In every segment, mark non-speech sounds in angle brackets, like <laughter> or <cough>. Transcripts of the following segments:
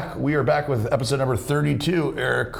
back. We are back with episode number 32, Eric.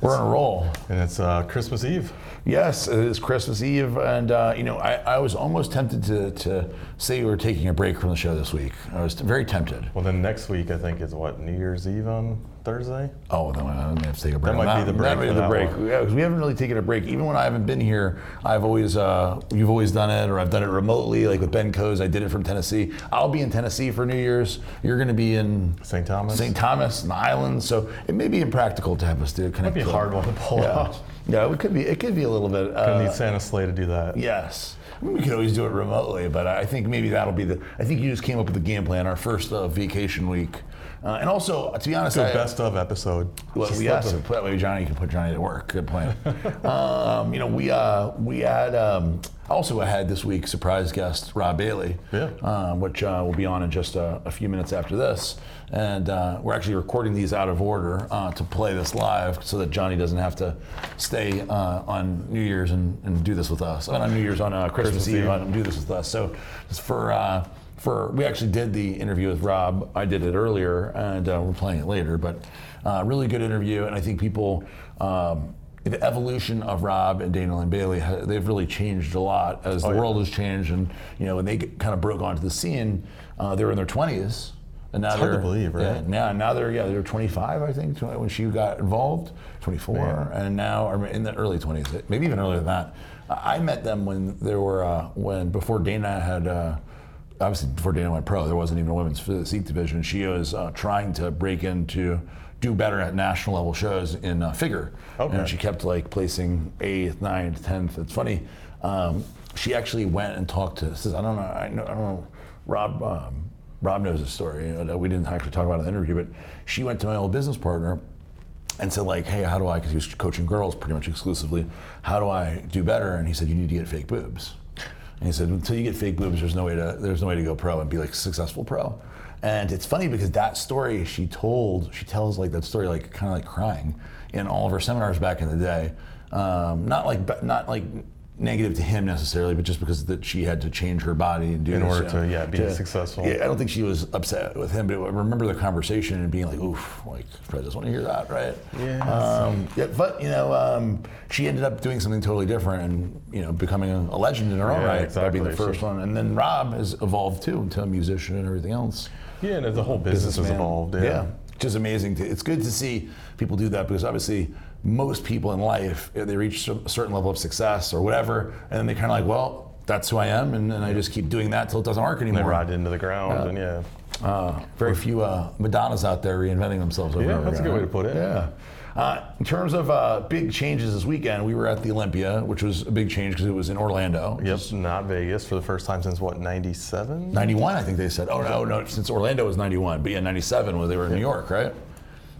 We're on a roll. And it's uh, Christmas Eve. Yes, it is Christmas Eve, and uh, you know, I, I was almost tempted to, to say we were taking a break from the show this week. I was very tempted. Well, then next week I think is what New Year's Eve on Thursday. Oh, then I'm gonna have to take a break. That might on be the break That might be the break. Yeah, we haven't really taken a break. Even when I haven't been here, I've always uh, you've always done it, or I've done it remotely, like with Ben Coes. I did it from Tennessee. I'll be in Tennessee for New Year's. You're going to be in St. Thomas. St. Thomas and the islands, so it may be impractical to have us do Might be a to- hard one to pull Yeah, off. yeah, it could be. It could be a little bit. Gonna Uh, need Santa Slay to do that. yes, I mean, we could always do it remotely, but I think maybe that'll be the. I think you just came up with the game plan. Our first uh, vacation week, uh, and also to be honest, I, a best of episode. well, Just yes, let the- that way Johnny you can put Johnny to work. Good plan. <laughs> um, you know, we uh, we had um, also had this week surprise guest Rob Bailey, Yeah. uh, which uh, will be on in just a, a few minutes after this, and uh, we're actually recording these out of order uh, to play this live so that Johnny doesn't have to stay uh, on New Year's and, and do this with us. And on New Year's on uh, Christmas, Christmas Eve, Eve. and do this with us. So it's for. For we actually did the interview with Rob. I did it earlier, and uh, we're playing it later. But uh, really good interview, and I think people. Um, the evolution of Rob and Dana Linn Bailey, they've really changed a lot as the Oh, yeah. world has changed. And you know, when they kind of broke onto the scene, uh, they were in their twenties, and now It's hard to believe, right? Yeah, now, now they're yeah they're 25, I think, when she got involved, 24, Yeah. and now are in the early 20s, maybe even earlier than that. I I met them when there were uh, when before Dana had. Uh, obviously before Dana went pro, there wasn't even a women's physique division. She was uh, trying to break into do better at national level shows in uh, figure, Okay. and she kept like placing eighth, ninth, tenth. It's funny. Um, she actually went and talked to. Says I don't know. I, know, I don't know. Rob. Um, Rob knows the story. Uh, we didn't actually talk about it in the interview, but she went to my old business partner and said like, "Hey, how do I?" Because he was coaching girls pretty much exclusively. How do I do better? And he said, "You need to get fake boobs." And he said, "Until you get fake boobs, there's no way to there's no way to go pro and be like a successful pro." And it's funny because that story she told, she tells like that story like kind of like crying in all of her seminars back in the day. Um, not like not like negative to him necessarily, but just because that she had to change her body and do In order you to, yeah, be successful. Yeah, I don't think she was upset with him, but I remember the conversation and being like, "Oof, like Fred doesn't want to hear that, right?" Yeah, Um, yeah, but you know, um, she ended up doing something totally different and you know becoming a, a legend in her own Yeah, right by being the exactly. first one. And then Rob has evolved too into a musician and everything else. Yeah, and the whole business has evolved. Yeah. which is amazing. To, it's good to see people do that because obviously most people in life they reach a certain level of success or whatever, and then they kind of like, well, that's who I am, and, and I just keep doing that till it doesn't work They anymore. ride into the ground, and yeah. Uh, very few uh, Madonnas out there reinventing themselves over Yeah, over that's a good way to put it. Yeah. Uh, in terms of uh, big changes this weekend, we were at the Olympia, which was a big change because it was in Orlando. Yep, not Vegas for the first time since what, 97? 91, I think they said. Oh, no, no, since Orlando was 91. But yeah, 97 when they were in New York, right?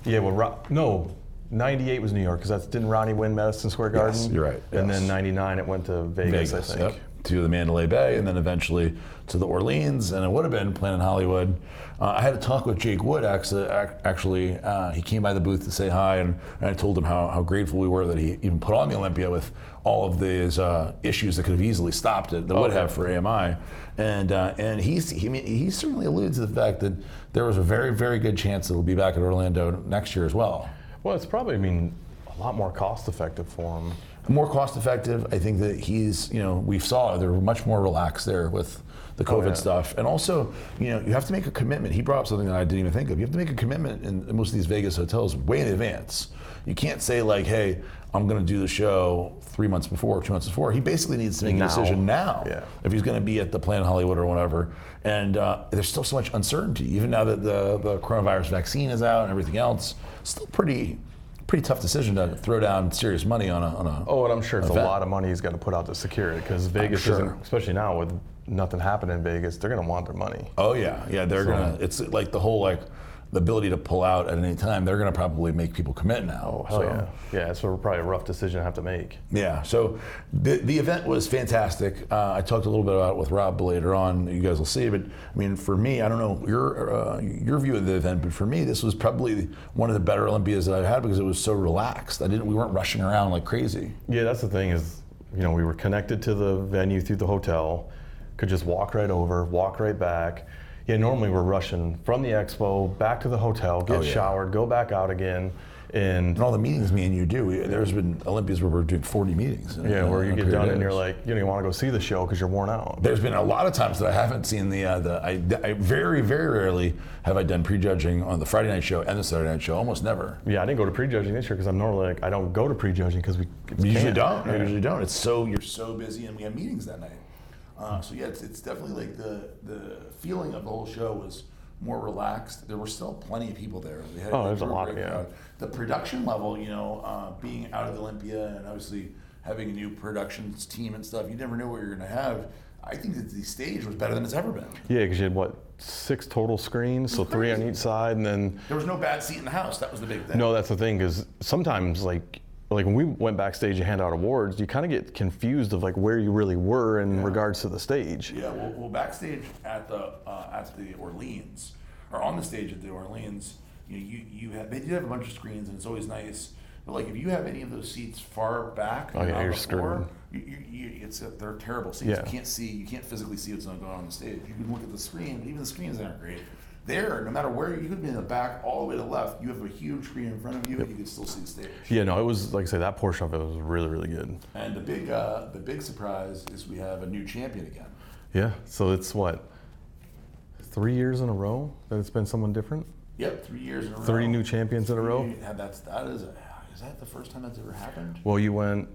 Yeah, well, Ro- no, 98 was New York because that's didn't Ronnie win Madison Square Garden? Yes, you're right, And yes. then 99 it went to Vegas, I think. yep. To the Mandalay Bay, and then eventually to the Orleans, and it would have been Planet Hollywood. Uh, I had a talk with Jake Wood. Actually, uh, he came by the booth to say hi, and, and I told him how, how grateful we were that he even put on the Olympia with all of these uh, issues that could have easily stopped it, that would have for AMI. And uh, and he's, he he certainly alluded to the fact that there was a very very good chance that it'll be back at Orlando next year as well. Well, it's probably, I mean, a lot more cost effective for him. more cost effective. I think that he's, you know, we saw they're much more relaxed there with the COVID Oh, yeah. stuff. And also, you know, you have to make a commitment. He brought up something that I didn't even think of. You have to make a commitment in, most of these Vegas hotels way in advance. You can't say like, hey, I'm going to do the show three months before, two months before. He basically needs to make Now. a decision now Yeah. if he's going to be at the Planet Hollywood or whatever. And uh, there's still so much uncertainty, even now that the, the coronavirus vaccine is out and everything else. Still pretty, pretty tough decision to throw down serious money on a. On a Oh, and I'm sure it's event. a lot of money he's got to put out to secure it because Vegas sure. isn't, especially now with nothing happening in Vegas, they're going to want their money. Oh yeah, yeah. They're gonna. It's like the whole like the ability to pull out at any time. They're gonna probably make people commit now. Hell So, yeah. Yeah, it's probably a rough decision to have to make. Yeah. So the the event was fantastic. Uh, I talked a little bit about it with Rob later on. You guys will see. But I mean, for me, I don't know your uh, your view of the event, but for me, this was probably one of the better Olympias that I've had because it was so relaxed. I didn't. We weren't rushing around like crazy. Yeah, that's the thing is, you know, we were connected to the venue through the hotel, could just walk right over, walk right back. Yeah, normally we're rushing from the expo back to the hotel, get Oh, yeah. showered, go back out again, and And all the meetings me and you do, we, there's been Olympias where we're doing 40 meetings. a- yeah, where you get done and you're like, you don't even want to go see the show because you're worn out. There's been a lot of times that I haven't seen the uh, the I, I very very rarely have I done prejudging on the Friday night show and the Saturday night show. Almost never. Yeah, I didn't go to prejudging this year because I'm normally like I don't go to prejudging because we usually don't. Usually don't. It's so you're so busy, and we have meetings that night. Uh, so yeah, it's, it's definitely like the the feeling of the whole show was more relaxed. There were still plenty of people there. We had, Oh, there's a lot, yeah. crowd. The production level, you know, uh, being out of the Olympia and obviously having a new productions team and stuff, you never know what you're going to have. I think that the stage was better than it's ever been. Yeah, because you had what six total screens, so three on each side, and then There was no bad seat in the house. That was the big thing. no, that's the thing because sometimes like like when we went backstage to hand out awards, you kind of get confused of like where you really were in regards to the stage. Yeah, well, well backstage at the uh, at the Orleans, or on the stage at the Orleans, you know, you you have they did have a bunch of screens, and it's always nice. But like if you have any of those seats far back, Oh, yeah, on you're screwed. You, you, you, it's a, they're terrible seats. Yeah. You can't see, you can't physically see what's going on on the stage. You can look at the screen, but even the screens aren't great. There, no matter where you could be in the back, all the way to the left, you have a huge screen in front of you, and you can still see the stage. Yeah, no, it was like I say that portion of it was really really good. And the big uh, the big surprise is we have a new champion again. Yeah, so it's what three years in a row that it's been someone different. Yep, three years in a row. Three new champions in a row. That's that is is that the first time that's ever happened? Well, you went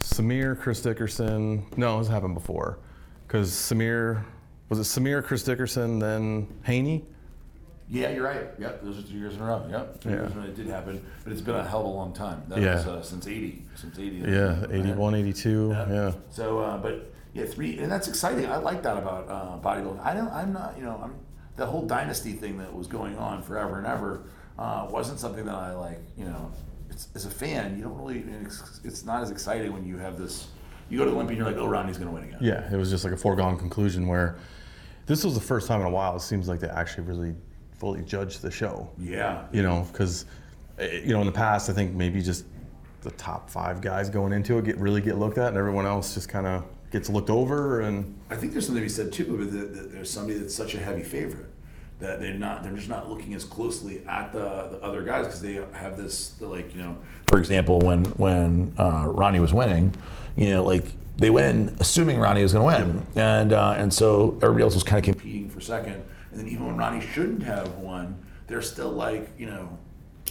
Samir, Chris Dickerson. No, it's happened before. Because Samir, was it Samir, Chris Dickerson, then Haney? Yeah, you're right. Yep, those are two years in a row. Yep, two Yeah. years when it did happen, but it's been a hell of a long time. That Yeah. was uh, since '80, since '80. Yeah, right? 81, 82. Yeah. So, uh, but yeah, three, and that's exciting. I like that about uh, bodybuilding. I don't, I'm not, you know, I'm the whole dynasty thing that was going on forever and ever uh, wasn't something that I like. You know, it's, as a fan, you don't really. It's, it's not as exciting when you have this. You go to the Olympia, and you're like, oh, Ronnie's going to win again. Yeah, it was just like a foregone conclusion where this was the first time in a while it seems like they actually really fully judged the show. Yeah. You know, because, you know, in the past, I think maybe just the top five guys going into it get really get looked at and everyone else just kind of gets looked over and I think there's something to be said too, but that, that there's somebody that's such a heavy favorite that they're not, they're just not looking as closely at the, the other guys because they have this, like, you know, for example, when when uh, Ronnie was winning, you know, like they went assuming Ronnie was going to win, and uh, and so everybody else was kind of competing for second, and then even when Ronnie shouldn't have won, they're still like, you know,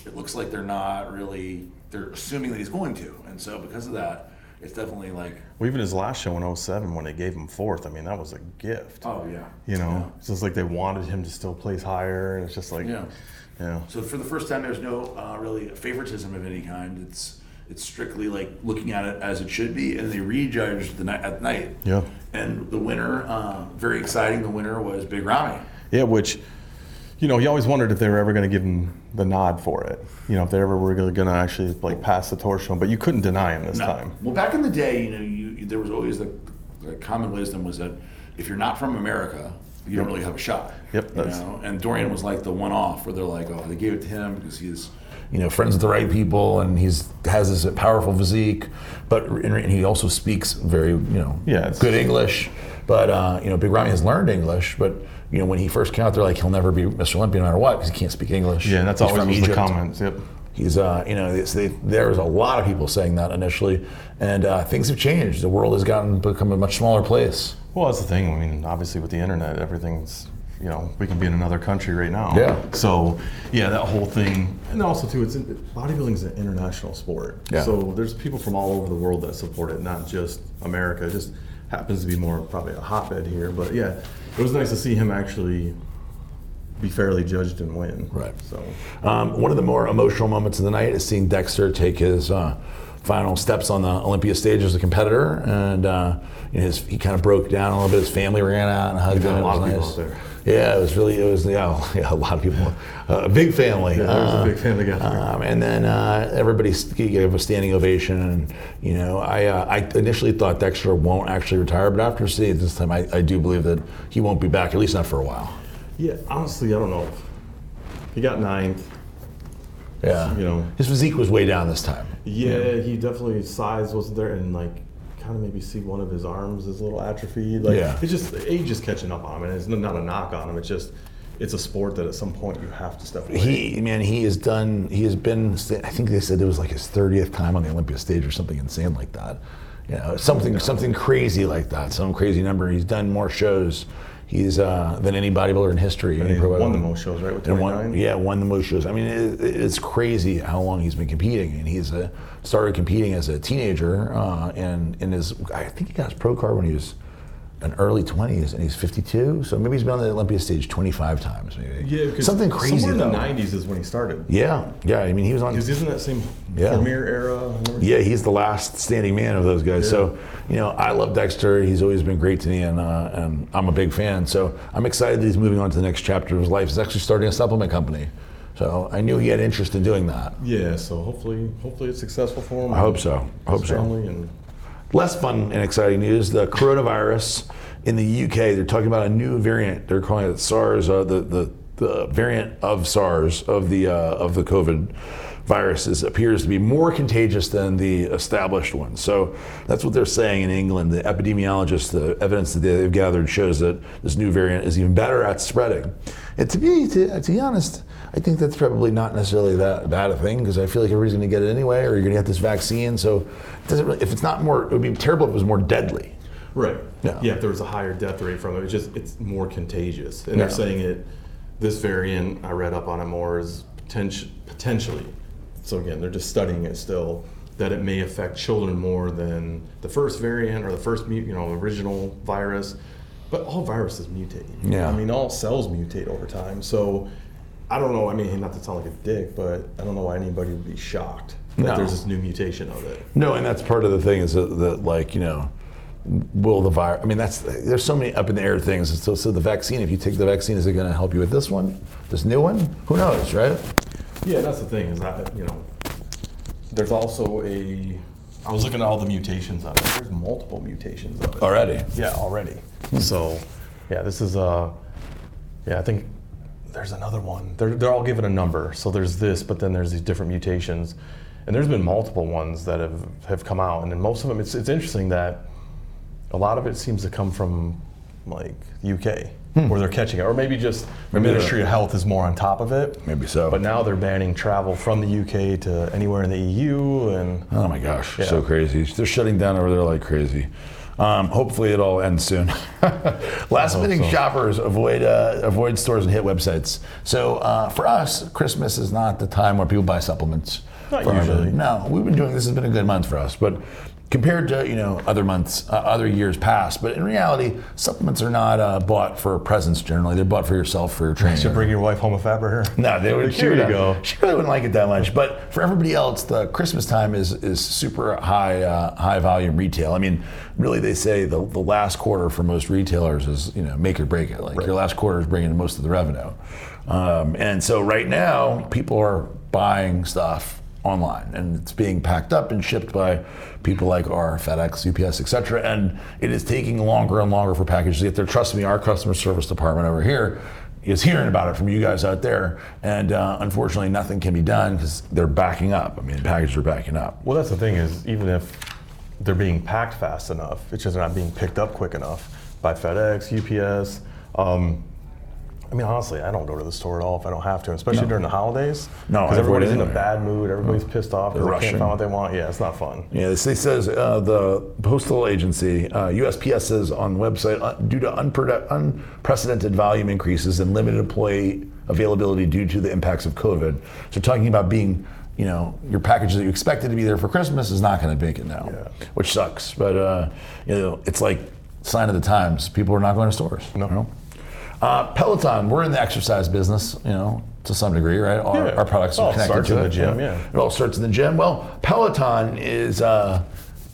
it looks like they're not really, they're assuming that he's going to, and so because of that, it's definitely like, well, even his last show in 07 when they gave him fourth, I mean, that was a gift. oh yeah, You know, Yeah. it's just like they wanted him to still place higher, and it's just like, Yeah. know, So for the first time, there's no uh, really favoritism of any kind. It's it's strictly like looking at it as it should be, and they rejudged the night at night. Yeah. And the winner, uh, very exciting. The winner was Big Ramy. yeah, which, you know, he always wondered if they were ever going to give him the nod for it. You know, if they ever were going to actually like pass the torch to him, but you couldn't deny him this time. Well, back in the day, you know, you, there was always the, the common wisdom was that if you're not from America, you don't really have a shot. Yep, You know? And Dorian was like the one off where they're like, oh, they gave it to him because he's, you know, friends with the right people and he's has this powerful physique, but and he also speaks very, you know, good English. But uh, you know, Big Ramy has learned English, but you know, when he first came out, they're like, he'll never be Mr. Olympia no matter what because he can't speak English. Yeah, and that's He's always from was the comments. Yep. He's, uh, you know, they, there was a lot of people saying that initially, and uh, things have changed. The world has gotten become a much smaller place. Well, that's the thing. I mean, obviously with the internet, everything's you know we can be in another country right now. Yeah. So yeah, that whole thing, and also too, it's bodybuilding is an international sport. Yeah. So there's people from all over the world that support it, not just America. It just happens to be more probably a hotbed here. But yeah, it was nice to see him actually be fairly judged and win. Right. So Um, one of the more emotional moments of the night is seeing Dexter take his uh, final steps on the Olympia stage as a competitor, and uh, you know, his, he kind of broke down a little bit. His family ran out and hugged him. a lot of people out there. Yeah, it was really, it was yeah, <laughs> yeah a lot of people, uh, a big family. Yeah, there was a Uh, big family gathering. Um, and then uh, everybody gave a standing ovation, and you know, I uh, I initially thought Dexter won't actually retire, but after seeing it this time, I, I do believe that he won't be back, at least not for a while. yeah, honestly, I don't know. He got ninth. Yeah, You know. his physique was way down this time. Yeah, he definitely size wasn't there, and like kind of maybe see one of his arms is a little atrophied. Like Yeah. it's just age is catching up on him, and it's not a knock on him. It's just it's a sport that at some point you have to step away. He man, he has done. He has been. I think they said it was like his thirtieth time on the Olympia stage or something insane like that. You know, something something crazy like that. Some crazy number. He's done more shows. He's uh, than any bodybuilder in history. and Any won the most shows, right? With And 29. won, yeah, won the most shows. I mean, it, it's crazy how long he's been competing, and he's uh, started competing as a teenager, uh, and in his, I think he got his pro card when he was in early twenties, and he's fifty-two. So maybe he's been on the Olympia stage twenty-five times, maybe. Yeah, something crazy Somewhere in though. the '90s is when he started. Yeah, yeah. I mean, he was on. Because isn't that same Yeah. Premier era? Yeah, he's the last standing man of those guys. So, you know, I love Dexter. He's always been great to me, and, uh, and I'm a big fan. So I'm excited that he's moving on to the next chapter of his life. He's actually starting a supplement company. So I knew he had interest in doing that. Yeah, so hopefully, hopefully it's successful for him. I hope so. I hope so. and Less fun and exciting news: the coronavirus in the UK. They're talking about a new variant. They're calling it SARS, uh, the, the the variant of SARS of the uh, of the COVID viruses appears to be more contagious than the established one. So that's what they're saying in England. The epidemiologists, the evidence that they've gathered shows that this new variant is even better at spreading. And to be to, to be honest, I think that's probably not necessarily that bad a thing because I feel like everybody's going to get it anyway, or you're going to get this vaccine. So it doesn't really, if it's not more, it would be terrible if it was more deadly. right. Yeah. Yeah. if there was a higher death rate from it, it's just it's more contagious. And Yeah. they're saying it. This variant, I read up on it more, is potential potentially. So again, they're just studying it still. That it may affect children more than the first variant or the first, you know, original virus. But all viruses mutate. Yeah. I mean, all cells mutate over time. So I don't know. I mean, not to sound like a dick, but I don't know why anybody would be shocked that No. there's this new mutation of it. No, and that's part of the thing is that, that like you know, will the virus? I mean, that's there's so many up in the air things. So, so the vaccine, if you take the vaccine, is it going to help you with this one, this new one? Who knows, right? Yeah, that's the thing is that you know, there's also a. I was looking at all the mutations of it. There's multiple mutations of it. Already. Yeah, already. Hmm. So, yeah, this is a, yeah, I think there's another one. They're they're all given a number. So there's this, but then there's these different mutations, and there's been multiple ones that have have come out, and then most of them. It's it's interesting that a lot of it seems to come from like the UK. Where they're catching it, or maybe just the Maybe Ministry of Health is more on top of it. Maybe so. But now they're banning travel from the UK to anywhere in the EU, and Oh my gosh, Yeah. so crazy. They're shutting down over there like crazy. Um, hopefully it all ends soon. <laughs> Last minute so. shoppers avoid uh, avoid stores and hit websites. So uh, for us, Christmas is not the time where people buy supplements. Not usually. No, we've been doing this has been a good month for us, but compared to you know other months, uh, other years past. But in reality, supplements are not uh, bought for presents generally. They're bought for yourself for your training. should bring your wife home a Faber here. No, they would. Like, She here would you go. She really wouldn't like it that much. But for everybody else, the Christmas time is is super high uh, high volume retail. I mean, really, they say the, the last quarter for most retailers is you know make or break it. Like your last quarter is bringing in most of the revenue. Um, and so right now, people are buying stuff online and it's being packed up and shipped by people like our FedEx, UPS, etc. And it is taking longer and longer for packages to get there. Trust me, our customer service department over here is hearing about it from you guys out there. And uh, unfortunately, nothing can be done because they're backing up. I mean, packages are backing up. Well, that's the thing is, even if they're being packed fast enough, it's just not being picked up quick enough by FedEx, UPS. Um, I mean, honestly, I don't go to the store at all if I don't have to, especially during the holidays. No, because everybody's in a bad mood. Everybody's pissed off because they can't find what they want. Yeah, it's not fun. Yeah, this says uh, the postal agency, uh, USPS says on website, uh, due to unpre- unprecedented volume increases and limited employee availability due to the impacts of COVID. So talking about being, you know, your packages that you expected to be there for Christmas is not going to make it now, Yeah. which sucks. But uh, you know, it's like sign of the times. People are not going to stores. No. you know? Uh, Peloton, we're in the exercise business, you know, to some degree, right? Our, Yeah. our products are connected to it. gym, yeah. It all starts in the gym. Well, Peloton is uh,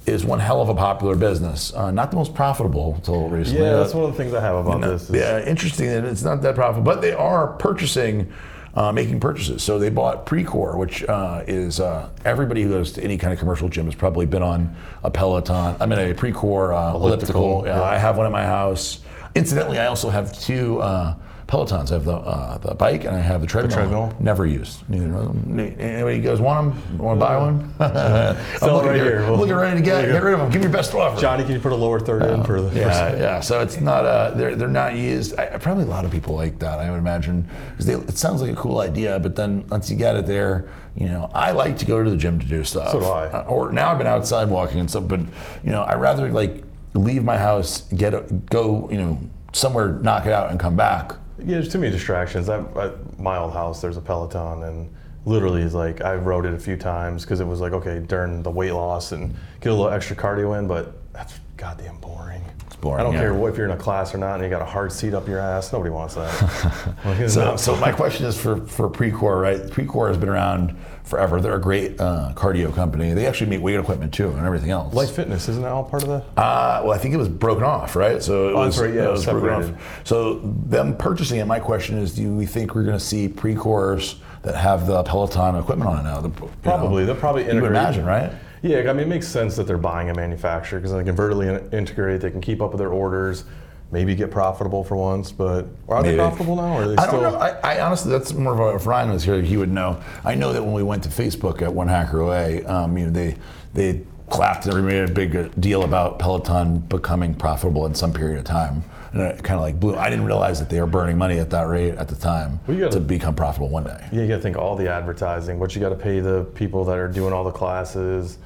is one hell of a popular business. Uh, not the most profitable until recently. Yeah, that's one of the things I have about this. is- yeah, interesting that it's not that profitable, but they are purchasing, uh, making purchases. So they bought Precor, which uh, is uh, everybody who goes to any kind of commercial gym has probably been on a Peloton. I mean, a Precor uh, elliptical. Elliptical, Yeah, yeah. I have one at my house. Incidentally, I also have two uh, Pelotons. I have the uh, the bike and I have the treadmill. treadmill? Never used. Neither of them. Anybody guys want them? Want to buy one? <laughs> I'm Sell it looking right here. I'm looking ready to get get rid of them. Give me your best offer. Johnny, can you put a lower third in for the? Yeah, yeah. So it's not uh, they're they're not used. I, probably a lot of people like that. I would imagine because it sounds like a cool idea, but then once you get it there, you know, I like to go to the gym to do stuff. So do I. Uh, or now I've been outside walking and stuff, but you know, I rather like leave my house, get a, go, you know, somewhere, knock it out, and come back. Yeah, there's too many distractions. I, at my old house, there's a Peloton, and literally, is like I rode it a few times because it was like okay during the weight loss and get a little extra cardio in, but that's goddamn boring. It's boring, I don't yeah. care what, if you're in a class or not, and you got a hard seat up your ass. Nobody wants that. <laughs> Like, <laughs> So, so my question is for for Precor, right? Precor has been around forever. They're a great uh, cardio company. They actually make weight equipment too and everything else. Life Fitness isn't that all part of that? Uh, well, I think it was broken off, right? So it Oh, was, right, yeah, it was broken off. So them purchasing it. My question is, do we think we're going to see Precors that have the Peloton equipment on it now? The- you know, Probably. They'll probably integrate. You would imagine, right? Yeah, I mean, it makes sense that they're buying a manufacturer because they can vertically integrate. They can keep up with their orders, maybe get profitable for once. But are Maybe. they profitable now? Or are they I still? don't know. I, I honestly, that's more of a, if Ryan was here, he would know. I know that when we went to Facebook at One Hacker Away, um, you know, they they clapped and made a big deal about Peloton becoming profitable in some period of time. And it kind of like blew. I didn't realize that they were burning money at that rate at the time Well, gotta- to become profitable one day. Yeah, you got to think all the advertising, what you got to pay the people that are doing all the classes.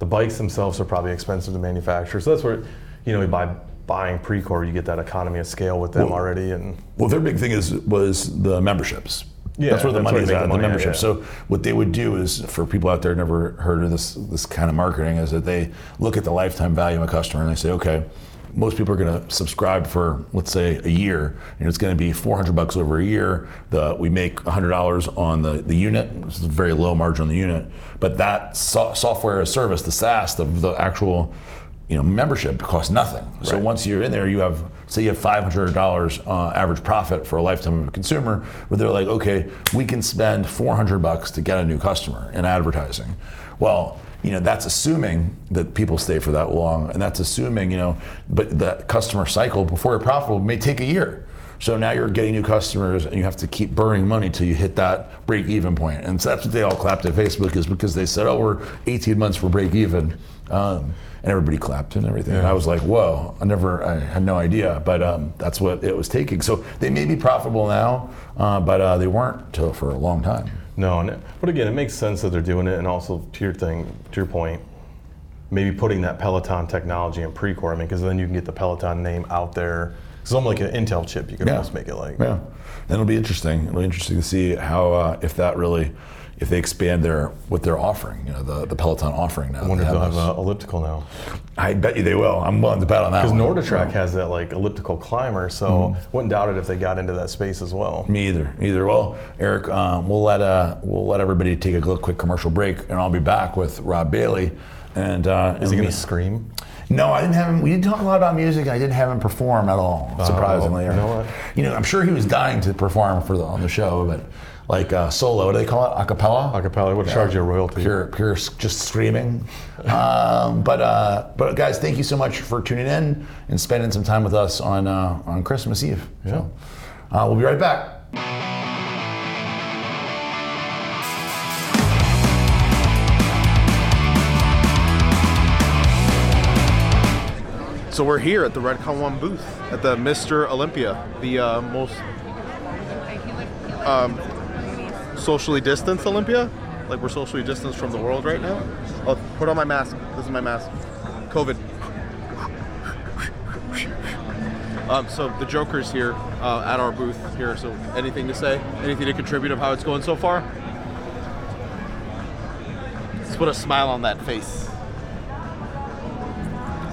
The bikes themselves are probably expensive to manufacture. So that's where, you know, by buying Precor, you get that economy of scale with them Well- already. And Well, their big thing is was the memberships. Yeah, that's where the that's money where is at, the the membership. yeah. So what they would do is, for people out there never heard of this this kind of marketing, is that they look at the lifetime value of a customer and they say, okay, most people are going to subscribe for let's say a year, and it's going to be 400 bucks over a year. The we make $100 on the the unit. This is a very low margin on the unit, but that so- software as service, the SaaS, the, the actual you know, membership costs nothing. So Right. once you're in there, you have, say you have $500 uh, average profit for a lifetime of a consumer, where they're like, okay, we can spend 400 bucks to get a new customer in advertising. Well, you know, that's assuming that people stay for that long, and that's assuming, you know, but the customer cycle before you're profitable may take a year. So now you're getting new customers, and you have to keep burning money till you hit that break even point. And so that's what they all clapped at Facebook is because they said, "Oh, we're 18 months for break even," um, and everybody clapped and everything. And I was like, "Whoa!" I never, I had no idea, but um, that's what it was taking. So they may be profitable now, uh, but uh, they weren't till for a long time. no, and, but again, it makes sense that they're doing it. And also, to your thing, to your point, maybe putting that Peloton technology in Precor, I mean, because then you can get the Peloton name out there. It's almost like an Intel chip. You could Yeah. almost make it like. Yeah, and it'll be interesting. It'll be interesting to see how uh, if that really, if they expand their what they're offering. You know, the, the Peloton offering now. I wonder if They they'll have an elliptical now. I bet you they will. I'm willing to bet on that. Because. NordicTrack has that like elliptical climber, so Mm-hmm. wouldn't doubt it if they got into that space as well. Me either. Either. Well, Eric, um, we'll let uh, we'll let everybody take a little quick commercial break, and I'll be back with Rob Bailey. And uh, Is he gonna we- scream? No, I didn't have him. We didn't talk a lot about music. I didn't have him perform at all. Surprisingly, you know what? You know, I'm sure he was dying to perform for the on the show, but like uh, solo. What do they call it? Acapella. Acapella would charge you a royalty. Pure, pure, s- just screaming. <laughs> um, but uh, but guys, thank you so much for tuning in and spending some time with us on uh, on Christmas Eve. So, uh, we'll be right back. So we're here at the Redcon1 booth at the Mr. Olympia, the uh, most um, socially distanced Olympia. Like we're socially distanced from the world right now. Oh, put on my mask. This is my mask. COVID. Um, so the Joker's here uh, at our booth here. So anything to say? Anything to contribute of how it's going so far? Let's put a smile on that face.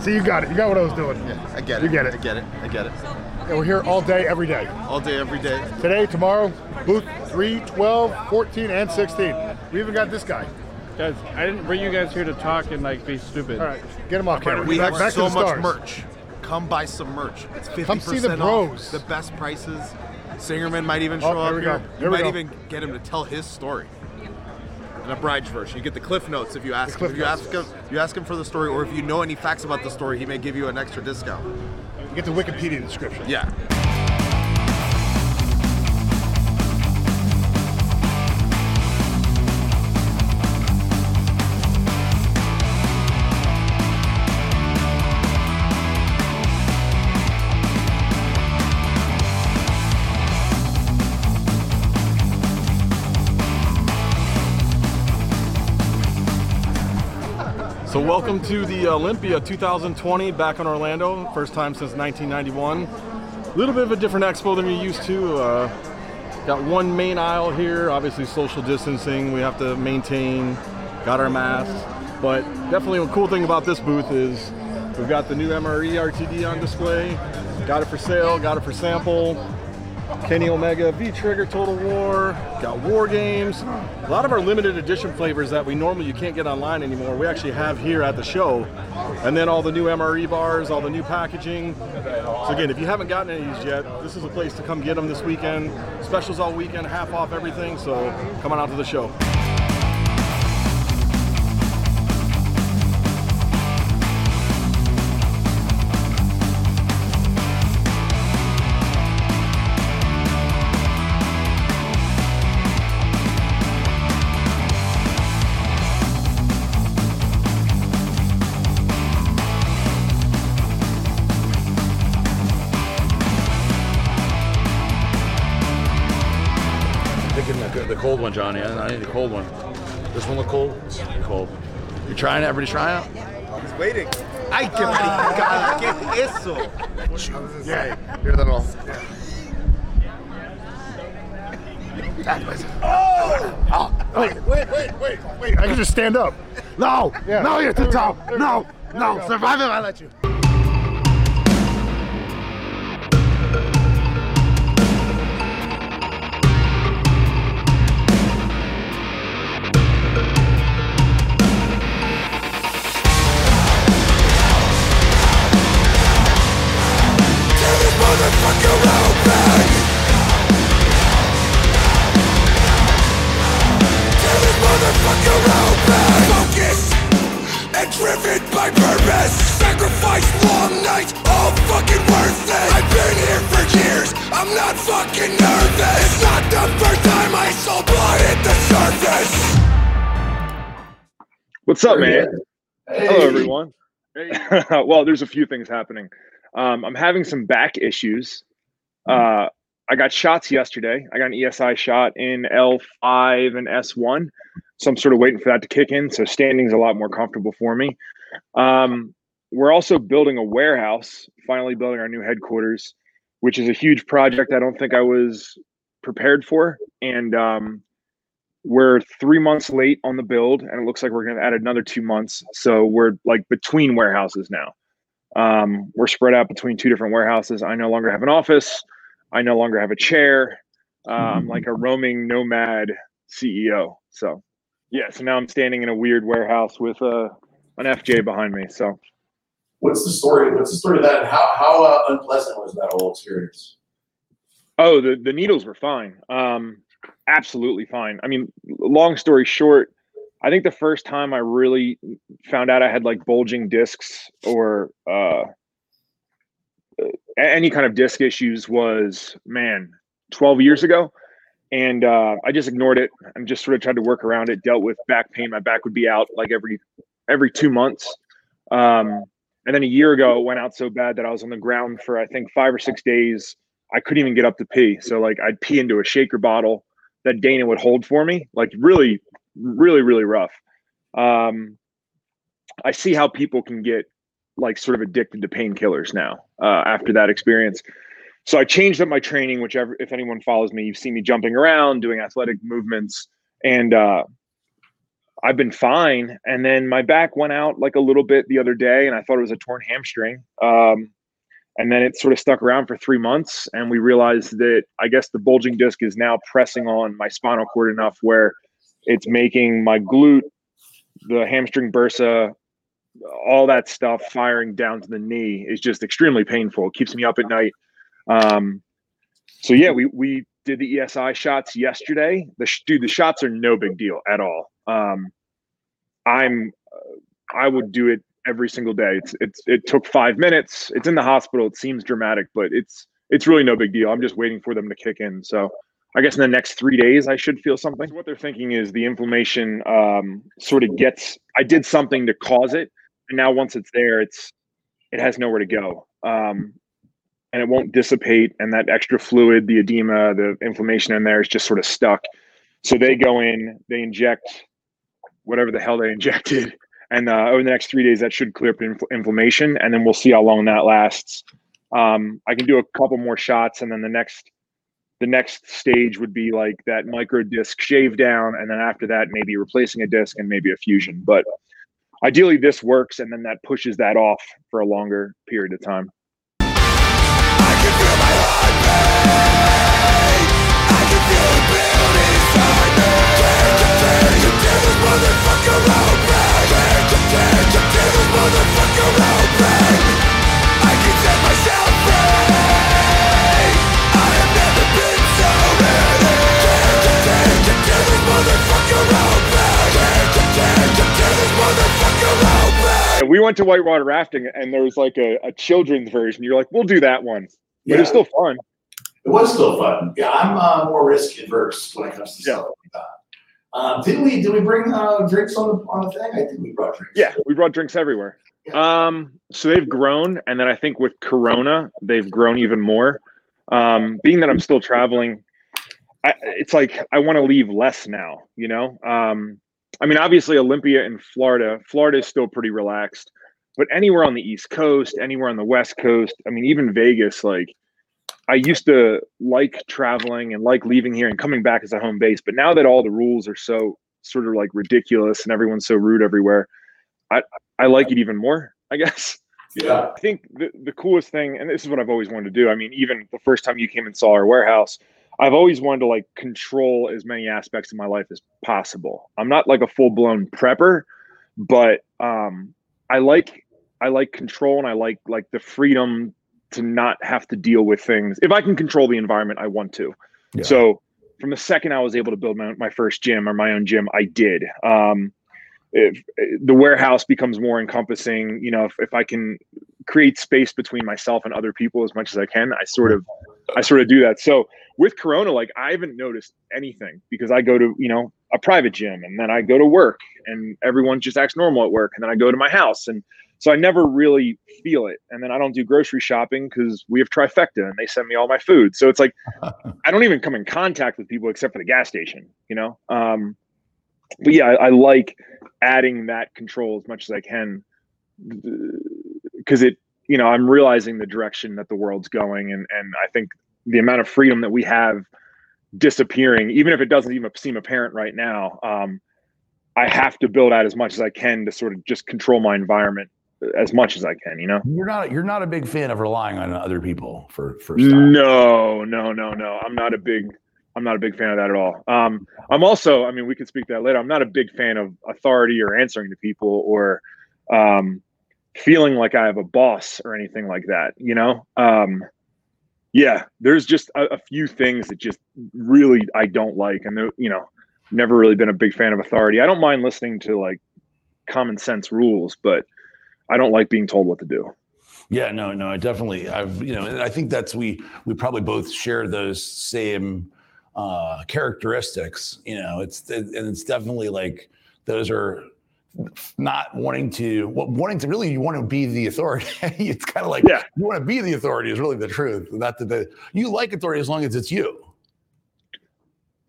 See, you got it. You got what I was doing. Yeah, I get it. You get it. I get it. I get it. And we're here all day, every day. All day, every day. Today, tomorrow, booth 3, 12, 14, and 16. We even got this guy. Guys, I didn't bring you guys here to talk and like be stupid. All right, get him off camera. We back, have back so to the much stars. merch. Come buy some merch. It's 50% Come see the off, bros. The best prices. Singerman might even Oh, show there up we here. go. You There we might go. even get him to tell his story. In a bride's version. You get the cliff notes if you ask him. If you notes. ask him you ask him for the story or if you know any facts about the story, he may give you an extra discount. You get the Wikipedia description. Yeah. So welcome to the Olympia 2020 back in Orlando. First time since 1991. A little bit of a different expo than you're used to. Uh, got one main aisle here. Obviously social distancing. We have to maintain. Got our masks. But definitely a cool thing about this booth is we've got the new MRE RTD on display. Got it for sale. Got it for sample. Kenny Omega, V Trigger, Total War, got War Games. A lot of our limited edition flavors that we normally you can't get online anymore, we actually have here at the show. And then all the new MRE bars, all the new packaging. So again, if you haven't gotten any of these yet, this is a place to come get them this weekend. Specials all weekend, half off everything. So come on out to the show. Johnny. I I need a cold one. This one look cold? Cold. You trying it? Everybody trying it? He's waiting. Ay, qué maricada, ¿qué es eso? Yeah, hear that all. Oh, oh! wait, wait, wait, wait, wait. I can just stand up. No, Yeah. no, you're too tall. go. There we No, no, survive it, I let you. Sacrifice long nights, all fucking worth it I've been here for years, I'm not fucking nervous It's not the first time I saw blood at the surface What's up, man? Hello, everyone. <laughs> well, there's a few things happening. Um, I'm having some back issues. Uh, I got shots yesterday. I got an ESI shot in L5 and S1. So I'm sort of waiting for that to kick in. So standing's a lot more comfortable for me. Um, we're also building a warehouse, finally building our new headquarters, which is a huge project I don't think I was prepared for. And um, we're three months late on the build, and it looks like we're going to add another two months. So we're like between warehouses now. Um, we're spread out between two different warehouses. I no longer have an office. I no longer have a chair. I'm like a roaming nomad CEO. So, yeah. So now I'm standing in a weird warehouse with uh, an FJ behind me. So What's the story? What's the story of that? How how uh, unpleasant was that whole experience? Oh, the, the needles were fine. Um, absolutely fine. I mean, long story short, I think the first time I really found out I had like bulging discs or uh, any kind of disc issues was, man, 12 years ago. And uh, I just ignored it and just sort of tried to work around it, dealt with back pain. My back would be out like every every two months. Um, and then a year ago, it went out so bad that I was on the ground for I think five or six days. I couldn't even get up to pee. So like I'd pee into a shaker bottle that Dana would hold for me, like really, really, really rough. Um, I see how people can get like sort of addicted to painkillers now uh, after that experience. So I changed up my training, whichever if anyone follows me, you've seen me jumping around, doing athletic movements, and uh, I've been fine. And then my back went out like a little bit the other day, and I thought it was a torn hamstring. Um, and then it sort of stuck around for three months, and we realized that I guess the bulging disc is now pressing on my spinal cord enough where it's making my glute, the hamstring bursa, all that stuff firing down to the knee is just extremely painful. It keeps me up at night. Um, so yeah, we we did the ESI shots yesterday. The dude, the shots are no big deal at all. Um, I'm I would do it every single day. It's it's it took five minutes. It's in the hospital. It seems dramatic, but it's it's really no big deal. I'm just waiting for them to kick in. So I guess in the next three days I should feel something. So what they're thinking is the inflammation um, sort of gets. I did something to cause it, and now once it's there, it's it has nowhere to go. Um, and it won't dissipate, and that extra fluid, the edema, the inflammation in there is just sort of stuck. So they go in, they inject whatever the hell they injected, <laughs> and uh, over the next three days that should clear up inf- inflammation, and then we'll see how long that lasts. Um, I can do a couple more shots, and then the next the next stage would be like that micro disc shave down, and then after that maybe replacing a disc and maybe a fusion. But ideally, this works, and then that pushes that off for a longer period of time. We went to whitewater rafting, and there was like a, a children's version. You're like, we'll do that one, but Yeah. it's still fun. It was still fun. Yeah, I'm uh, more risk adverse when it comes to Yeah. stuff like that. Um, did we did we bring uh, drinks on the on the thing? I think we brought drinks. Yeah, we brought drinks everywhere. Um, so they've grown, and then I think with Corona, they've grown even more. Um, being that I'm still traveling, I, it's like I want to leave less now. You know, um, I mean, obviously Olympia in Florida, Florida is still pretty relaxed, but anywhere on the East Coast, anywhere on the West Coast, I mean, even Vegas, like. I used to like traveling and like leaving here and coming back as a home base, but now that all the rules are so sort of like ridiculous and everyone's so rude everywhere, I I like it even more, I guess. Yeah. I think the, the coolest thing, and this is what I've always wanted to do. I mean, even the first time you came and saw our warehouse, I've always wanted to like control as many aspects of my life as possible. I'm not like a full blown prepper, but um, I like I like control and I like like the freedom to not have to deal with things. If I can control the environment, I want to. Yeah. So from the second I was able to build my, my first gym or my own gym, I did. Um, if the warehouse becomes more encompassing, you know, if, if I can create space between myself and other people as much as I can, I sort of, I sort of do that. So with Corona, like I haven't noticed anything because I go to, you know, a private gym and then I go to work and everyone just acts normal at work. And then I go to my house. And so I never really feel it. And then I don't do grocery shopping because we have trifecta and they send me all my food. So it's like, <laughs> I don't even come in contact with people except for the gas station, you know? Um, but yeah, I, I like adding that control as much as I can because it, you know, I'm realizing the direction that the world's going, and and I think the amount of freedom that we have disappearing, even if it doesn't even seem apparent right now, um, I have to build out as much as I can to sort of just control my environment as much as I can. You know. You're not you're not a big fan of relying on other people for for stuff. No, no, no, no. I'm not a big I'm not a big fan of that at all. Um, I'm also, I mean, we can speak that later. I'm not a big fan of authority or answering to people or um, feeling like I have a boss or anything like that. You know, um, yeah. There's just a, a few things that just really I don't like, and they're, you know, never really been a big fan of authority. I don't mind listening to like common sense rules, but I don't like being told what to do. Yeah, no, no, I definitely. I've, you know, and I think that's we we probably both share those same uh, characteristics. You know, it's and it's definitely like those are not wanting to wanting to really you want to be the authority. <laughs> it's kind of like Yeah. you want to be the authority is really the truth. Not that the you like authority as long as it's you.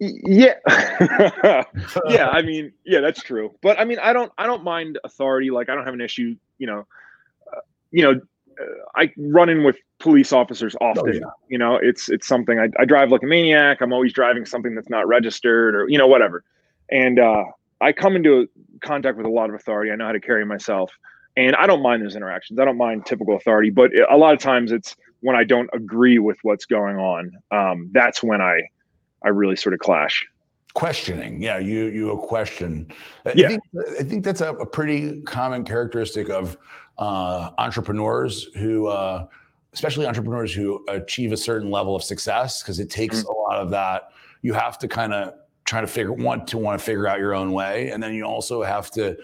Yeah. <laughs> yeah, I mean, yeah, that's true. But I mean, I don't I don't mind authority like I don't have an issue, you know. Uh, you know, uh, I run in with police officers often. yeah. You know, it's it's something I, I drive like a maniac. I'm always driving something that's not registered or you know whatever. And uh I come into contact with a lot of authority. I know how to carry myself. And I don't mind those interactions. I don't mind typical authority, but a lot of times it's when I don't agree with what's going on. Um, that's when I I really sort of clash. questioning yeah you you a question I Yeah. think, I think that's a, a pretty common characteristic of uh, entrepreneurs who uh, especially entrepreneurs who achieve a certain level of success because it takes a lot of that you have to kind of try to figure want to want to figure out your own way and then you also have to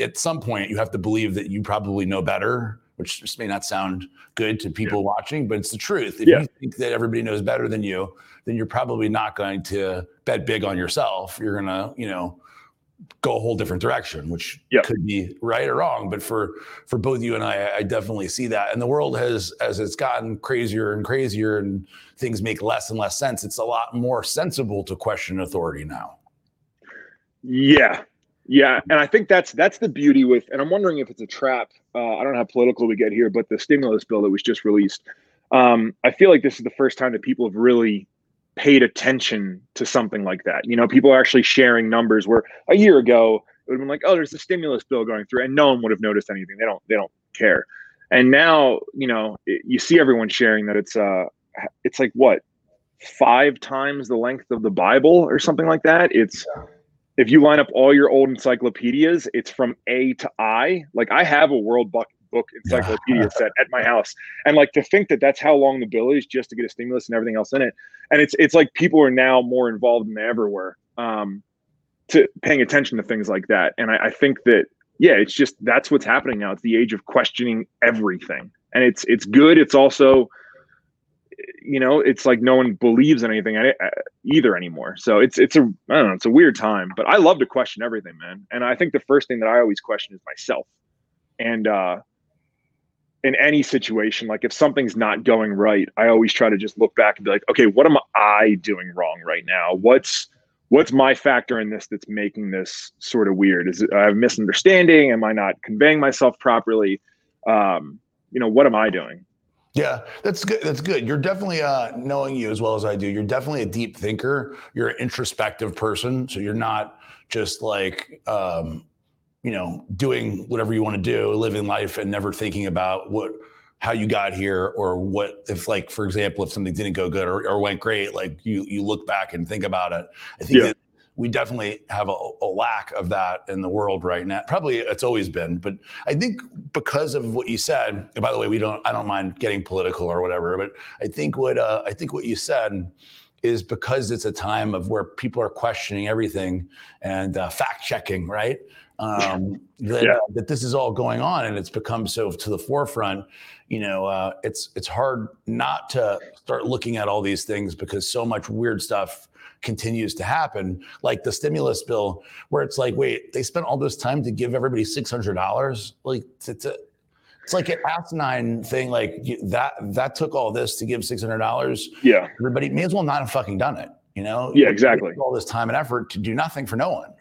at some point you have to believe that you probably know better which just may not sound good to people watching but it's the truth if Yeah. you think that everybody knows better than you then you're probably not going to bet big on yourself. You're going to, you know, go a whole different direction, which Yeah. could be right or wrong. But for for both you and I, I definitely see that. And the world has, as it's gotten crazier and crazier, and things make less and less sense. It's a lot more sensible to question authority now. Yeah. Yeah, and I think that's that's the beauty with, and I'm wondering if it's a trap. Uh, I don't know how political we get here, but the stimulus bill that was just released, um, I feel like this is the first time that people have really paid attention to something like that. You know, people are actually sharing numbers where a year ago it would have been like, oh, there's a stimulus bill going through, and no one would have noticed anything. They don't they don't care. And now, you know, it, you see everyone sharing that it's uh it's like what five times the length of the Bible or something like that. It's if you line up all your old encyclopedias, it's from A to I. Like I have a World Book book encyclopedia <laughs> set at my house, and like to think that that's how long the bill is just to get a stimulus and everything else in it. And it's it's like people are now more involved than they ever were um, to paying attention to things like that. And I, I think that yeah, it's just that's what's happening now. It's the age of questioning everything, and it's it's good. It's also you know, it's like no one believes in anything either anymore. So it's it's a I don't know, it's a weird time. But I love to question everything, man. And I think the first thing that I always question is myself. And uh, in any situation, like if something's not going right, I always try to just look back and be like, okay, what am I doing wrong right now? What's what's my factor in this that's making this sort of weird? Is it I have misunderstanding? Am I not conveying myself properly? Um, you know, what am I doing? Yeah, that's good. That's good. You're definitely uh, knowing you as well as I do. You're definitely a deep thinker. You're an introspective person, so you're not just like um, you know doing whatever you want to do, living life, and never thinking about what how you got here or what if like for example if something didn't go good or, or went great like you you look back and think about it i think yeah. We definitely have a, a, lack of that in the world right now. Probably it's always been, but I think because of what you said. by the way, we don't. I don't mind getting political or whatever, but I think what uh, I think what you said is because it's a time of where people are questioning everything and uh, fact checking, right? Um, that, yeah. that this is all going on and it's become so to the forefront. You know, uh, it's it's hard not to start looking at all these things because so much weird stuff continues to happen, like the stimulus bill, where it's like, wait, they spent all this time to give everybody six hundred dollars. Like it's a, it's like an asinine thing. Like that that took all this to give six hundred dollars. Yeah, everybody may as well not have fucking done it. You know? Yeah, exactly. All this time and effort to do nothing for no one.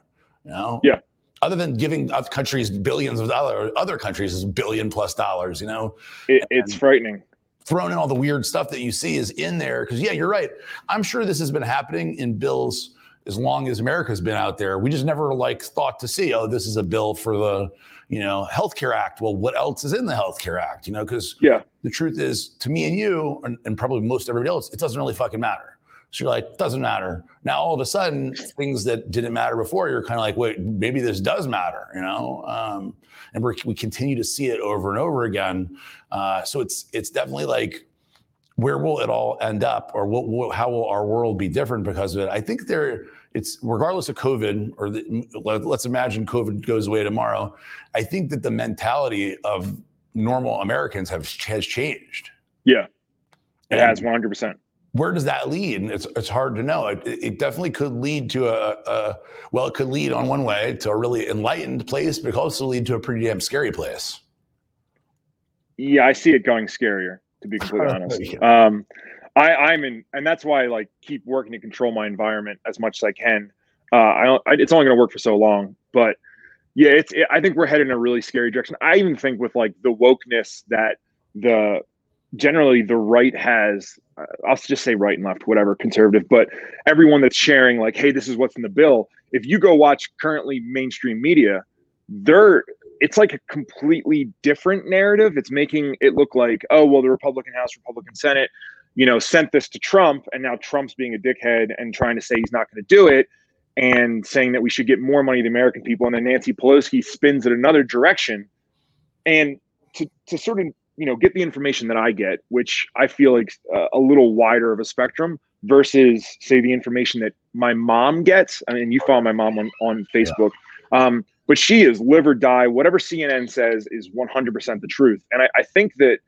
You know? Yeah. Other than giving other countries billions of dollars, other countries is billion plus dollars. You know, it, it's frightening thrown in all the weird stuff that you see is in there. Because yeah, you're right. I'm sure this has been happening in bills as long as America's been out there. We just never like thought to see, oh, this is a bill for the, you know, Healthcare Act. Well, what else is in the Healthcare Act? You know, because yeah, the truth is, to me and you, and, and probably most everybody else, it doesn't really fucking matter. So you're like, doesn't matter. Now all of a sudden, things that didn't matter before, you're kind of like, wait, maybe this does matter, you know? Um, and we continue to see it over and over again. Uh, so it's it's definitely like where will it all end up, or what, what, how will our world be different because of it? I think there it's regardless of COVID, or the, let's imagine COVID goes away tomorrow. I think that the mentality of normal Americans have has changed. Yeah, it and has one hundred percent where does that lead? And it's, it's hard to know. It, it definitely could lead to a, a, well, it could lead on one way to a really enlightened place, but it could also lead to a pretty damn scary place. Yeah, I see it going scarier, to be completely <laughs> honest. yeah. um, I, I'm in, and that's why I like keep working to control my environment as much as I can. Uh, I don't, I, it's only going to work for so long, but yeah, it's. It, I think we're headed in a really scary direction. I even think with like the wokeness that the generally the right has uh, I'll just say right and left, whatever, conservative, but everyone that's sharing like, hey, this is what's in the bill. If you go watch currently mainstream media, they're it's like a completely different narrative. It's making it look like, oh, well, the Republican House, Republican Senate, you know, sent this to Trump, and now Trump's being a dickhead and trying to say he's not going to do it, and saying that we should get more money to the American people, and then Nancy Pelosi spins it another direction, and to to sort of you know get the information that I get, which I feel like uh, a little wider of a spectrum versus say the information that my mom gets. I mean, you follow my mom on on Facebook, yeah. um, but she is live or die. Whatever CNN says is 100% the truth, and I, I think that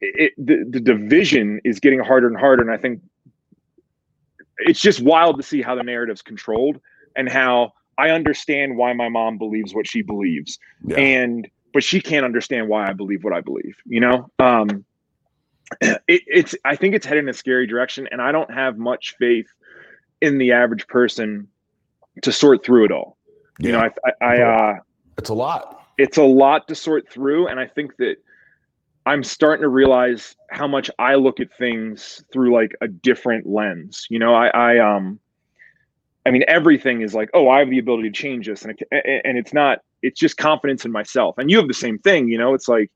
it, the, the division is getting harder and harder, and I think it's just wild to see how the narrative's controlled and how I understand why my mom believes what she believes, yeah. and but she can't understand why I believe what I believe. You know, um, it, it's I think it's heading in a scary direction, and I don't have much faith in the average person to sort through it all. You know, I, I, I uh, it's a lot. it's a lot to sort through, and I think that I'm starting to realize how much I look at things through like a different lens. You know, I, I um, I mean, everything is like, oh, I have the ability to change this, and it, and it's not. It's just confidence in myself, and you have the same thing. You know, it's like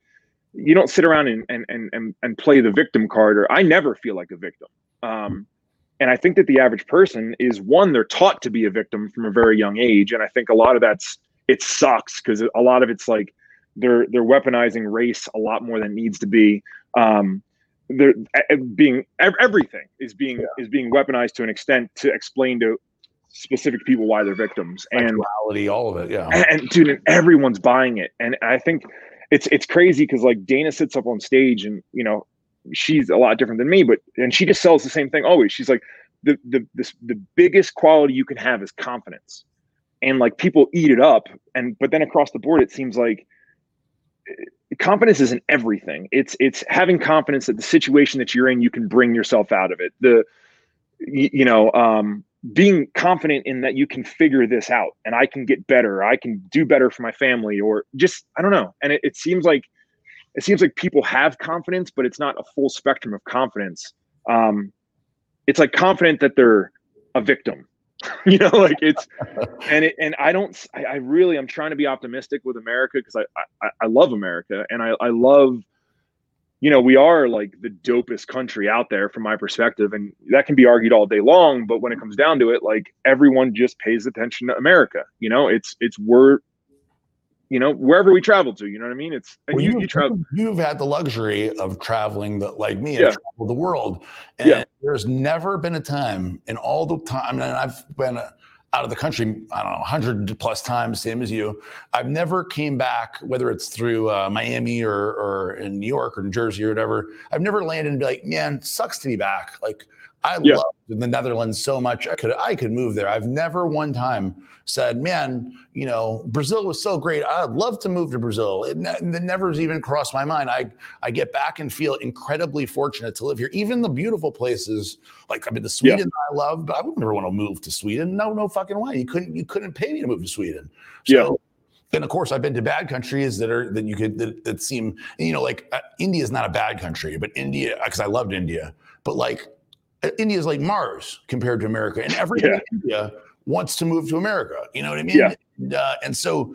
you don't sit around and and and and, and play the victim card, or I never feel like a victim. Um, and I think that the average person is one, they're taught to be a victim from a very young age, and I think a lot of that's it sucks because a lot of it's like they're they're weaponizing race a lot more than it needs to be. Um, they're being everything is being is being weaponized to an extent to explain to specific people why they're victims and Sexuality, all of it. Yeah. and, and dude, and everyone's buying it. And I think it's it's crazy because like Dana sits up on stage and you know she's a lot different than me, but and she just sells the same thing always. She's like the the this, the biggest quality you can have is confidence, and like people eat it up. And but then across the board, it seems like eh, confidence isn't everything. It's it's having confidence that the situation that you're in, you can bring yourself out of it. The you, you know um being confident in that you can figure this out and I can get better, I can do better for my family, or just I don't know. And it, it seems like it seems like people have confidence, but it's not a full spectrum of confidence. Um, it's like confident that they're a victim, <laughs> you know, like it's <laughs> and it and I don't I, I really I'm trying to be optimistic with America because I, I I love America and I I love you know, we are like the dopest country out there from my perspective. And that can be argued all day long. But when it comes down to it, like everyone just pays attention to America. You know, it's, it's, we're, you know, wherever we travel to, you know what I mean? It's, Well, you, you, travel. <laughs> you've had the luxury of traveling the, like me, Yeah. and traveled the world. And Yeah. there's never been a time in all the time, and I've been uh, out of the country, I don't know, 100 plus times, same as you. I've never came back, whether it's through uh, Miami or, or in New York or New Jersey or whatever. I've never landed and be like, man, sucks to be back. Like, I Yeah. love the Netherlands so much. I could I could move there. I've never one time said, "Man, you know, Brazil was so great. I'd love to move to Brazil." It, ne- it never's even crossed my mind. I I get back and feel incredibly fortunate to live here. Even the beautiful places, like I mean, the Yeah. Sweden I love, but I would never want to move to Sweden. No, no fucking way. You couldn't you couldn't pay me to move to Sweden. Yeah. And of course, I've been to bad countries that are that you could that, that seem you know like uh, India is not a bad country, but India because I loved India, but like India is like Mars compared to America, and everyone Yeah. in India wants to move to America. You know what I mean? Yeah. And, uh, and so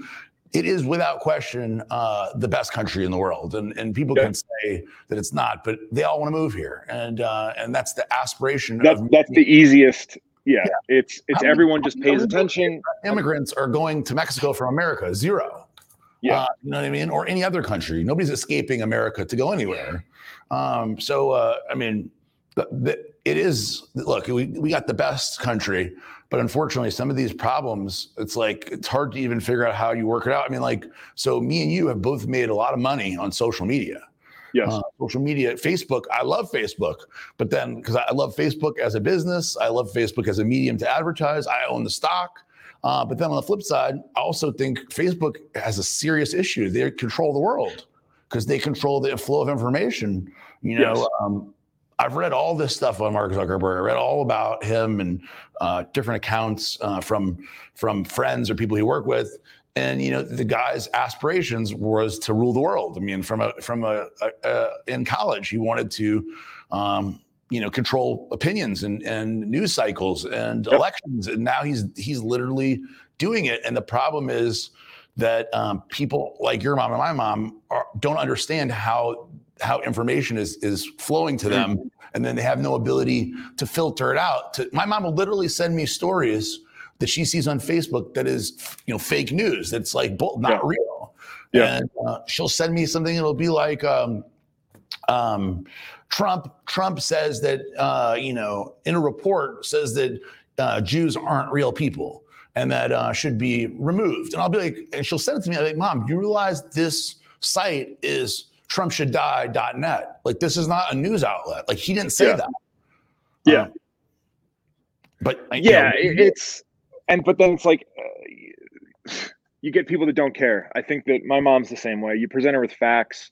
it is without question uh, the best country in the world, and and people Yeah. can say that it's not, but they all want to move here, and uh, and that's the aspiration. That's, that's the easiest. Yeah. It's, it's How many- everyone just pays attention. immigrants are going to Mexico from America. Zero. Yeah. Uh, you know what I mean? Or any other country. Nobody's escaping America to go anywhere. Um, so, uh, I mean, the, the, it is, look, we, we got the best country, but unfortunately, some of these problems, it's like, it's hard to even figure out how you work it out. I mean, like, so me and you have both made a lot of money on social media. Yes. Uh, social media, Facebook. I love Facebook, but then because I love Facebook as a business, I love Facebook as a medium to advertise. I own the stock. Uh, but then on the flip side, I also think Facebook has a serious issue. They control the world because they control the flow of information. You know, Yes. um, I've read all this stuff on Mark Zuckerberg. I read all about him and uh, different accounts uh, from from friends or people he worked with. And you know, the guy's aspirations was to rule the world. I mean, from a from a, a, a in college, he wanted to, um, you know, control opinions and and news cycles and Yep. elections. And now he's he's literally doing it. And the problem is that um, people like your mom and my mom are, don't understand how how information is is flowing to them, and then they have no ability to filter it out. To, my mom will literally send me stories that she sees on Facebook that is you know fake news. That's like not Yeah. real. Yeah. And uh, she'll send me something. It'll be like. Um, um, Trump Trump says that uh, you know in a report says that uh, Jews aren't real people and that uh, should be removed. And I'll be like, and she'll send it to me. I'm like, Mom, you realize this site is TrumpShouldDie.net? Like this is not a news outlet. Like he didn't say Yeah. that. Yeah. Um, but I- you yeah know, it's and but then it's like uh, you get people that don't care i think that my mom's the same way you present her with facts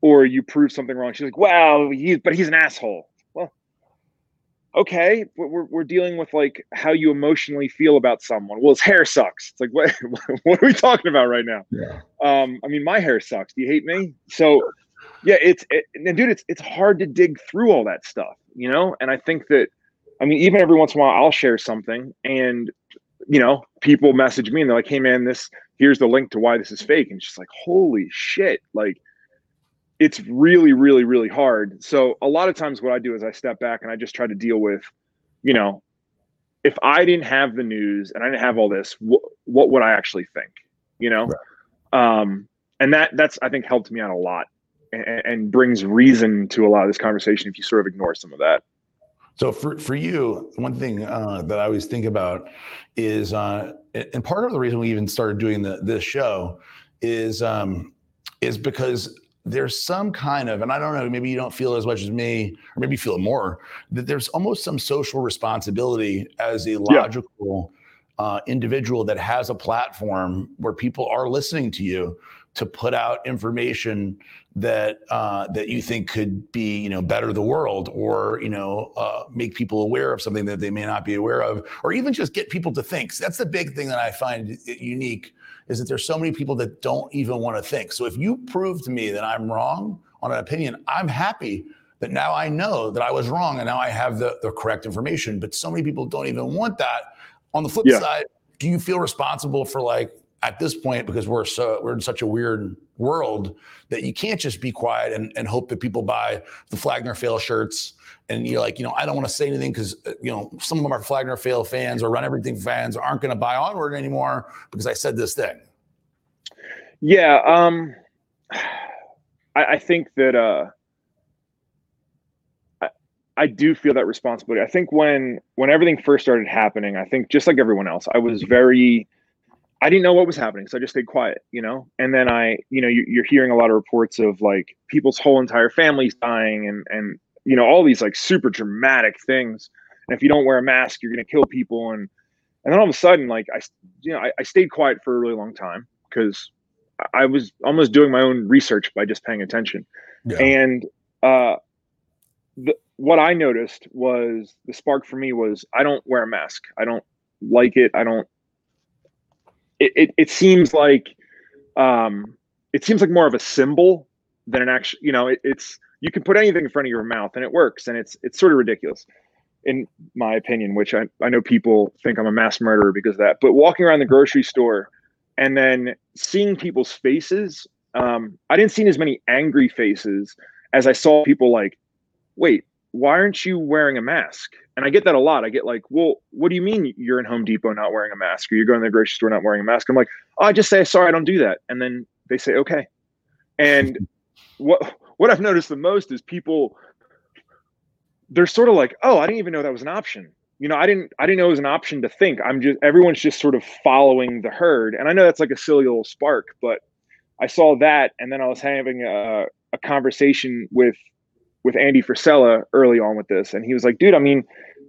or you prove something wrong she's like wow he's but he's an asshole okay, we're, we're dealing with like how you emotionally feel about someone. Well, his hair sucks. It's like, what, <laughs> what are we talking about right now? Yeah. Um, I mean, my hair sucks. Do you hate me? So yeah, it's, it, and dude, it's, it's hard to dig through all that stuff, you know? And I think that, I mean, even every once in a while I'll share something and, you know, people message me and they're like, Hey man, this, here's the link to why this is fake. And it's just like, holy shit. Like, it's really really really hard. So a lot of times what i do is i step back and i just try to deal with you know if i didn't have the news and i didn't have all this wh- what would i actually think you know? Um and that that's i think helped me out a lot and, and brings reason to a lot of this conversation if you sort of ignore some of that. So for for you, one thing uh, that I always think about is, uh, and part of the reason we even started doing the, this show is um, is because there's some kind of, and I don't know, maybe you don't feel as much as me, or maybe you feel it more, that there's almost some social responsibility as a logical uh, individual that has a platform where people are listening to you to put out information that uh, that you think could be you know better the world or you know uh, make people aware of something that they may not be aware of or even just get people to think. So that's the big thing that i find unique is that there's so many people that don't even want to think. So if you prove to me that i'm wrong on an opinion i'm happy that now i know that i was wrong and now i have the, the correct information. But so many people don't even want that. On the flip Yeah. side do you feel responsible for like at this point because we're so we're in such a weird world that you can't just be quiet and, and hope that people buy the Flag Nor Fail shirts and you're like you know I don't want to say anything because you know some of them are Flag Nor Fail fans or Run Everything fans aren't going to buy onward anymore because I said this thing. Yeah, um, I, I think that uh, I, I do feel that responsibility. I think when when everything first started happening, I think just like everyone else, I was very, I didn't know what was happening, so I just stayed quiet, you know. And then I, you know, you, you're hearing a lot of reports of like people's whole entire families dying, and and you know all these like super dramatic things. And if you don't wear a mask, you're going to kill people, and and then all of a sudden, like I, you know, I, I stayed quiet for a really long time because I was almost doing my own research by just paying attention. Yeah. And uh, the, what I noticed was the spark for me was I don't wear a mask. I don't like it. I don't. It it, it seems like, um, it seems like more of a symbol than an actual. You know, it, it's you can put anything in front of your mouth and it works, and it's it's sort of ridiculous, in my opinion. Which I I know people think I'm a mass murderer because of that. But walking around the grocery store and then seeing people's faces um, i didn't see as many angry faces as i saw people like wait why aren't you wearing a mask and i get that a lot i get like well what do you mean you're in home depot not wearing a mask or you're going to the grocery store not wearing a mask i'm like oh, i just say sorry i don't do that and then they say okay and what what i've noticed the most is people they're sort of like oh i didn't even know that was an option. You know i didn't i didn't know it was an option to think. I'm just everyone's just sort of following the herd. And i know that's like a silly little spark but i saw that and then i was having a, a conversation with with andy frisella early on with this and he was like dude i mean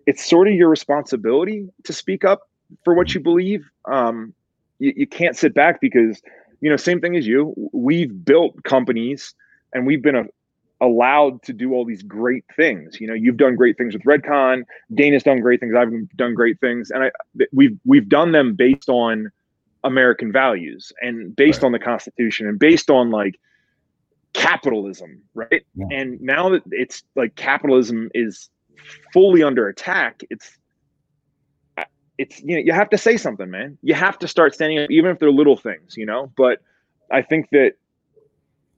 it's sort of your responsibility to speak up for what you believe. Um you, you can't sit back because you know same thing as you we've built companies and we've been a, allowed to do all these great things. You know, you've done great things with Redcon. Dana's done great things. I've done great things, and I we've we've done them based on American values and based on the Constitution and based on like capitalism, right? Yeah. And now that it's like capitalism is fully under attack, it's it's you know you have to say something, man. You have to start standing up, even if they're little things, you know. But I think that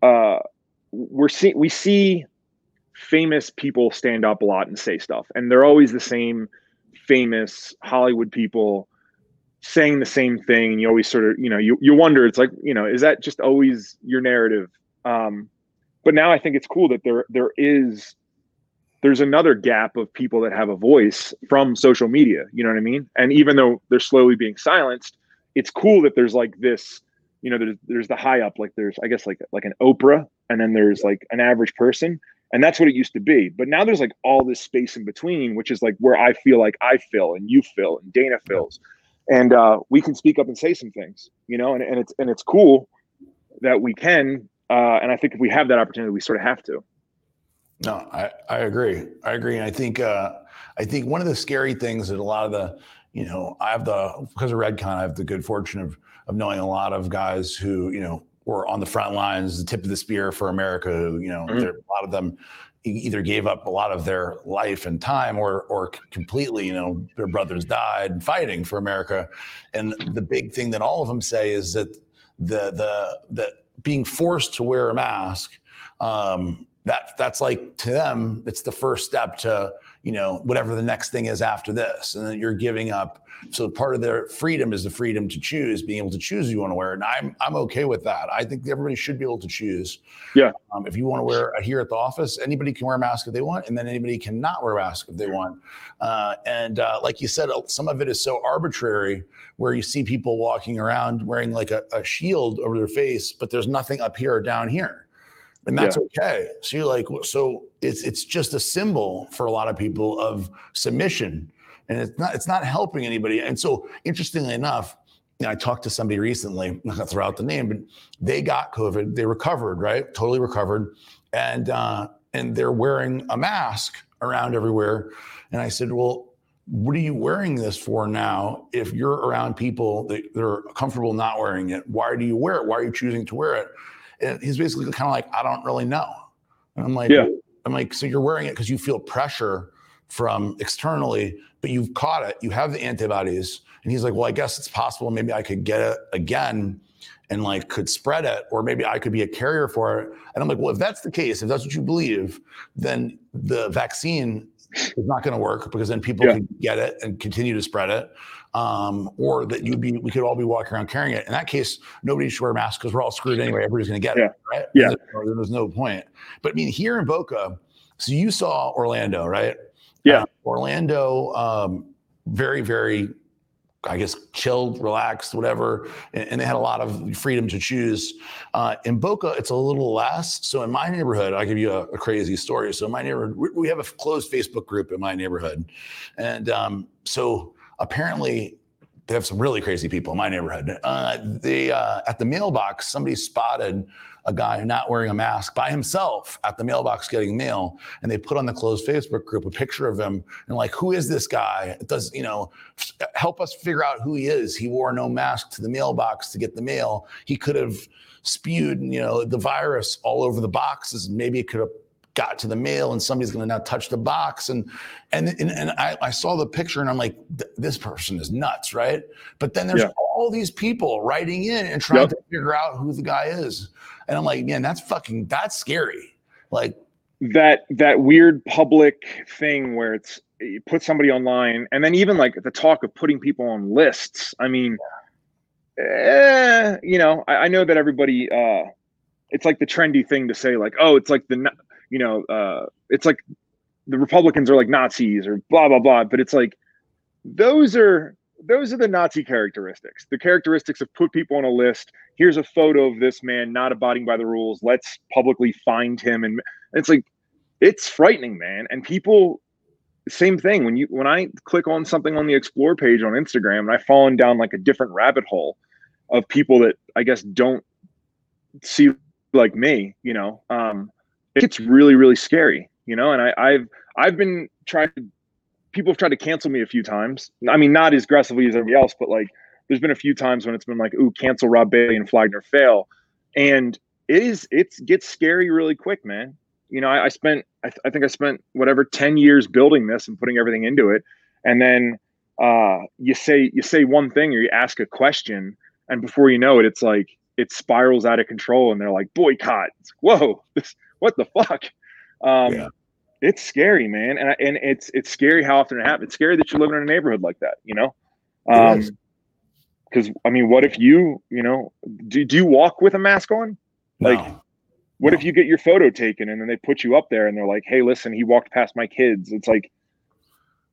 uh we're seeing we see famous people stand up a lot and say stuff and they're always the same famous hollywood people saying the same thing and you always sort of you know you, you wonder it's like you know is that just always your narrative um but now i think it's cool that there there is there's another gap of people that have a voice from social media you know what i mean? And even though they're slowly being silenced it's cool that there's like this you know there's there's the high up like there's i guess like like an oprah and then there's like an average person and that's what it used to be. But now there's like all this space in between which is like where i feel like i fill and you fill and dana fills. And uh, we can speak up and say some things you know? And, and it's and it's cool that we can uh, and i think if we have that opportunity we sort of have to No, I, I agree. I agree. And I think uh, I think one of the scary things that a lot of the, you know, I have the because of Redcon, I have the good fortune of of knowing a lot of guys who, you know, were on the front lines, the tip of the spear for America. Who, you know, Mhm. there, a lot of them either gave up a lot of their life and time, or or completely, you know, their brothers died fighting for America. And the big thing that all of them say is that the the the being forced to wear a mask um, that that's like to them it's the first step to you know whatever the next thing is after this. And then you're giving up. So part of their freedom is the freedom to choose being able to choose who you want to wear and i'm i'm okay with that. I think everybody should be able to choose. Yeah. um, if you want to wear here at the office anybody can wear a mask if they want and then anybody cannot wear a mask if they want. Uh, and uh, like you said some of it is so arbitrary where you see people walking around wearing like a, a shield over their face but there's nothing up here or down here and that's okay. So you're like, so it's it's just a symbol for a lot of people of submission, and it's not it's not helping anybody. And so interestingly enough, you know, I talked to somebody recently. I'm not gonna throw out the name, but they got COVID. They recovered, right? Totally recovered, and uh, and they're wearing a mask around everywhere. And I said, well, what are you wearing this for now? If you're around people that they're comfortable not wearing it, why do you wear it? Why are you choosing to wear it? And he's basically kind of like, I don't really know. And I'm like, Yeah. I'm like, so you're wearing it because you feel pressure from externally, but you've caught it. You have the antibodies. And he's like, well, I guess it's possible. Maybe I could get it again and like could spread it, or maybe I could be a carrier for it. And I'm like, well, if that's the case, if that's what you believe, then the vaccine is not going to work because then people Yeah. can get it and continue to spread it. Um, or that you'd be, we could all be walking around carrying it. In that case, nobody should wear masks because we're all screwed anyway. Everybody's going to get it, right? Yeah. There's, there's no point. But I mean, here in Boca, so you saw Orlando, right? Yeah. Uh, Orlando, um, very, very, I guess, chilled, relaxed, whatever. And, and they had a lot of freedom to choose. Uh, in Boca, it's a little less. So in my neighborhood, I'll give you a, a crazy story. So in my neighborhood, we, we have a closed Facebook group in my neighborhood. And um, so apparently, they have some really crazy people in my neighborhood. Uh, they uh, at the mailbox, somebody spotted a guy not wearing a mask by himself at the mailbox getting mail, and they put on the closed Facebook group a picture of him and like, who is this guy? Does you know help us figure out who he is? He wore no mask to the mailbox to get the mail. He could have spewed you know the virus all over the boxes, and maybe it could have got to the mail and somebody's going to now touch the box. And and and, and I, I saw the picture and i'm like this person is nuts right? But then there's Yeah. all these people writing in and trying Yep. to figure out who the guy is. And i'm like man that's fucking that's scary. Like that that weird public thing where it's you put somebody online and then even like the talk of putting people on lists. I mean eh, you know I, I know that everybody uh it's like the trendy thing to say like oh it's like the you know uh it's like the republicans are like nazis or blah blah blah but it's like those are those are the nazi characteristics the characteristics of put people on a list. Here's a photo of this man not abiding by the rules. Let's publicly find him. And it's like it's frightening man. And people same thing. When you when i click on something on the explore page on instagram and I've fallen down like a different rabbit hole of people that i guess don't see like me you know um it gets really really scary you know and i i've i've been trying to people have tried to cancel me a few times. I mean not as aggressively as everybody else but like there's been a few times when it's been like ooh cancel rob bailey and flag nor fail. And it is it gets scary really quick man. You know i, I spent I, th- I think i spent whatever 10 years building this and putting everything into it. And then uh you say you say one thing or you ask a question and before you know it it's like it spirals out of control and they're like boycott. It's, whoa this, what the fuck um Yeah. it's scary man and I, and it's it's scary how often it happens it's scary that you're living in a neighborhood like that you know um because i mean what if you you know do, do you walk with a mask on like no. what No. if you get your photo taken and then they put you up there and they're like, "Hey, listen, he walked past my kids." It's like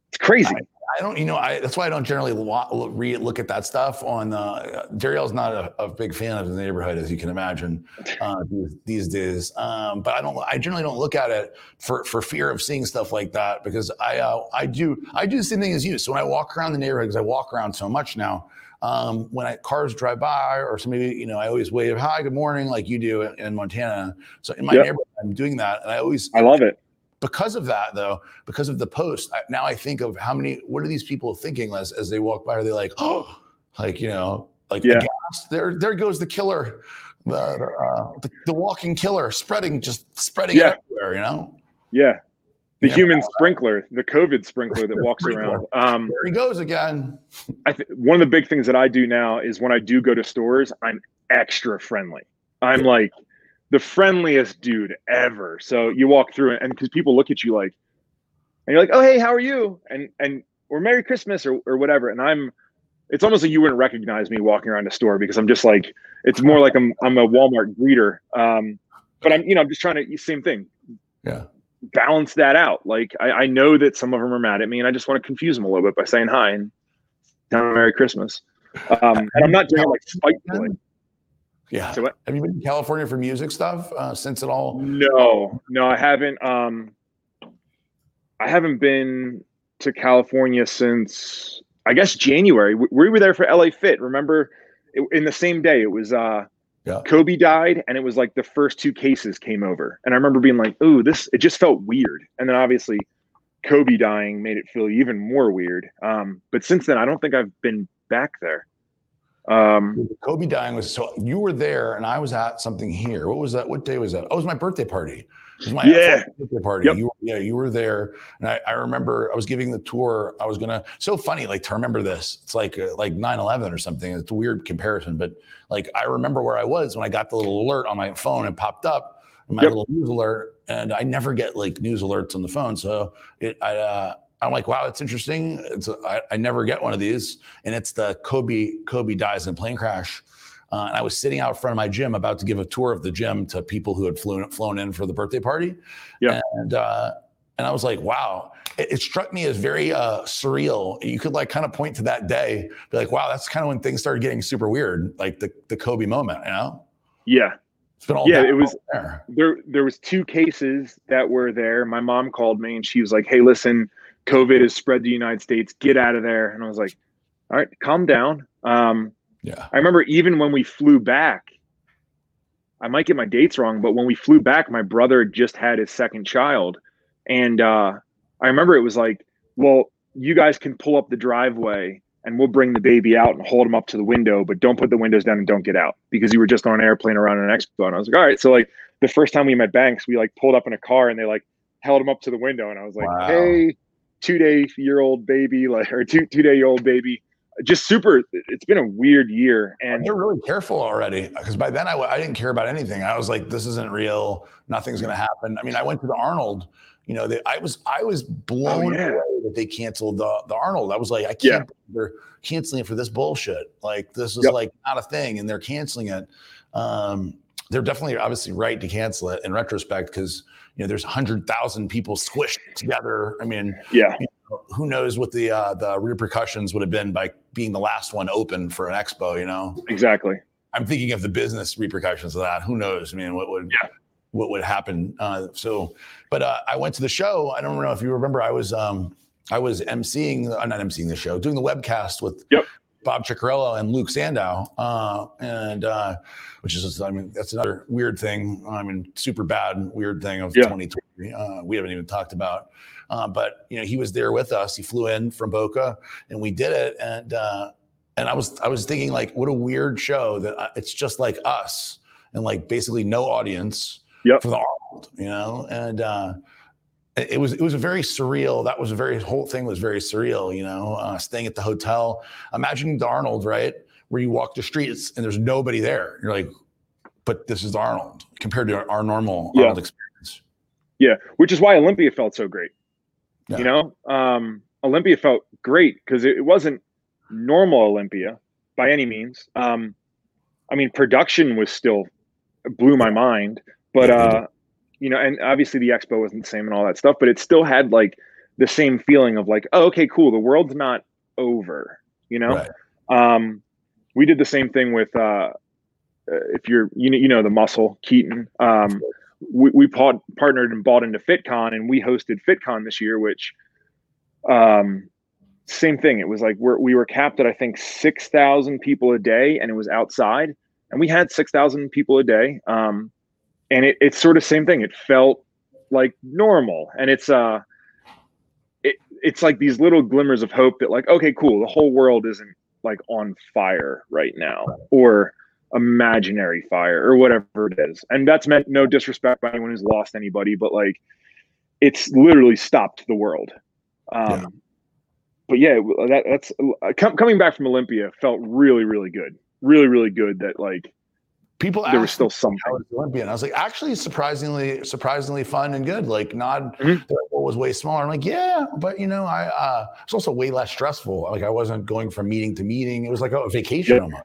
it's crazy. I don't, you know, I that's why I don't generally lo- look, re look at that stuff on. Uh, Dariel's not a, a big fan of the neighborhood, as you can imagine, uh, these, these days. Um, but I don't, I generally don't look at it for for fear of seeing stuff like that because I uh, I do I do the same thing as you. So when I walk around the neighborhood, because I walk around so much now, um, when I, cars drive by or somebody, you know, I always wave hi, good morning, like you do in, in Montana. So in my Yep. neighborhood, I'm doing that, and I always I love it. Because of that though, because of the post, I, now I think of how many. What are these people thinking as as they walk by? Are they like, oh, <gasps> like you know, like Yeah. aghast? there there goes the killer, the uh, the, the walking killer, spreading just spreading Yeah. everywhere. You know, Yeah. The Yeah. human sprinkler, the COVID sprinkler that walks Sprinkler. around. Um, there he goes again. I th- one of the big things that I do now is when I do go to stores, I'm extra friendly. I'm like the friendliest dude ever. So you walk through and because people look at you like, and you're like, "Oh, hey, how are you?" and and or "Merry Christmas" or or whatever, and I'm. It's almost like you wouldn't recognize me walking around a store because I'm just like it's more like I'm I'm a Walmart greeter. Um, but I'm you know I'm just trying to same thing Yeah. balance that out. Like I, I know that some of them are mad at me, and I just want to confuse them a little bit by saying hi and them Merry Christmas. Um, and I'm not doing it like spitefully. Yeah. So what? Have you been to California for music stuff uh, since it all? No, no, I haven't. Um, I haven't been to California since I guess January. We, we were there for LA Fit. Remember, it, in the same day, it was uh, Yeah. Kobe died, and it was like the first two cases came over, and I remember being like, "Ooh, this." It just felt weird, and then obviously, Kobe dying made it feel even more weird. Um, but since then, I don't think I've been back there. Um, Kobe dying was so you were there and I was at something here. What was that? What day was that? Oh, it was my birthday party. It was my Yeah. birthday party. Yep. You, yeah, you were there, and I, I remember I was giving the tour. I was gonna. So funny, like to remember this. It's like uh, like 9/11 or something. It's a weird comparison, but like I remember where I was when I got the little alert on my phone and popped up my Yep. little news alert, and I never get like news alerts on the phone. So it, I, uh, I'm like, wow, that's interesting. It's I I never get one of these, and it's the Kobe Kobe dies in a plane crash. Uh, and I was sitting out front of my gym about to give a tour of the gym to people who had flown flown in for the birthday party. Yeah. And uh, and I was like, wow. It, it struck me as very uh, surreal. You could like kind of point to that day, be like, wow, that's kind of when things started getting super weird, like the the Kobe moment. You know, yeah, it's been all Yeah, it was- there. there there was two cases that were there. My mom called me and she was like, "Hey, listen, COVID has spread to the United States. Get out of there." And I was like, "All right, calm down." Um, Yeah. I remember even when we flew back, I might get my dates wrong, but when we flew back, my brother just had his second child, and uh, I remember it was like, "Well, you guys can pull up the driveway." And we'll bring the baby out and hold him up to the window, but don't put the windows down and don't get out because you were just on an airplane around an expo. And I was like, all right. So like the first time we met Banks, we like pulled up in a car and they like held him up to the window, and I was like, Wow. "Hey, two day year old baby, like or two two day old baby." Just super. It's been a weird year, and They're really careful already because by then I, I didn't care about anything. I was like, this isn't real. Nothing's going to happen. I mean, I went to the Arnold. You know, they, I was I was blown yeah. away that they canceled the the Arnold. I was like, I can't. Yeah. They're canceling it for this bullshit. Like this is Yep. like not a thing, and they're canceling it. Um, they're definitely obviously right to cancel it in retrospect because you know there's hundred thousand people squished together. I mean, yeah, who knows what the uh, the repercussions would have been by being the last one open for an expo? You know. exactly. I'm thinking of the business repercussions of that. Who knows? I mean, what would Yeah. what would happen? Uh, so, but uh, I went to the show. I don't know if you remember. I was um, I was emceeing, uh, not emceeing the show, doing the webcast with Yep. Bob Cicherillo and Luke Sandoe, uh, and uh, which is I mean that's another weird thing. I mean, super bad weird thing of Yeah. 2020. Uh, we haven't even talked about. Uh, but you know, he was there with us. He flew in from Boca, and we did it. And uh, and I was I was thinking like, what a weird show that uh, it's just like us, and like basically no audience Yep. for the Arnold, you know. And uh, it was it was a very surreal. That was a very whole thing was very surreal, you know. Uh, staying at the hotel, Imagine the Arnold, right, where you walk the streets and there's nobody there. You're like, but this is Arnold compared to our, our normal Yeah. Arnold experience. Yeah, which is why Olympia felt so great. Yeah. You know, um, Olympia felt great because it, it wasn't normal Olympia by any means. Um, I mean, production was still blew my mind, but uh, you know, and obviously the expo wasn't the same and all that stuff, but it still had like the same feeling of like, oh, okay, cool, the world's not over. You know, Right. um, we did the same thing with uh, uh, if you're you know you know the muscle Keaton. Um, we, we pod, partnered and bought into FitCon, and we hosted FitCon this year, which um, same thing. It was like we're, we were capped at I think six thousand people a day, and it was outside, and we had six thousand people a day. Um, and it, it's sort of same thing. It felt like normal and it's uh it, it's like these little glimmers of hope that like okay cool the whole world isn't like on fire right now or imaginary fire or whatever it is and that's meant no disrespect by anyone who's lost anybody but like it's literally stopped the world um Yeah. but yeah that, that's uh, com- coming back from olympia felt really really good really really good that like People there was still me something how was Olympian. I was like, actually, surprisingly, surprisingly fun and good. Like, not the level was way smaller. I'm like, yeah, but you know, I uh, it's also way less stressful. Like, I wasn't going from meeting to meeting. It was like a vacation Yeah. almost.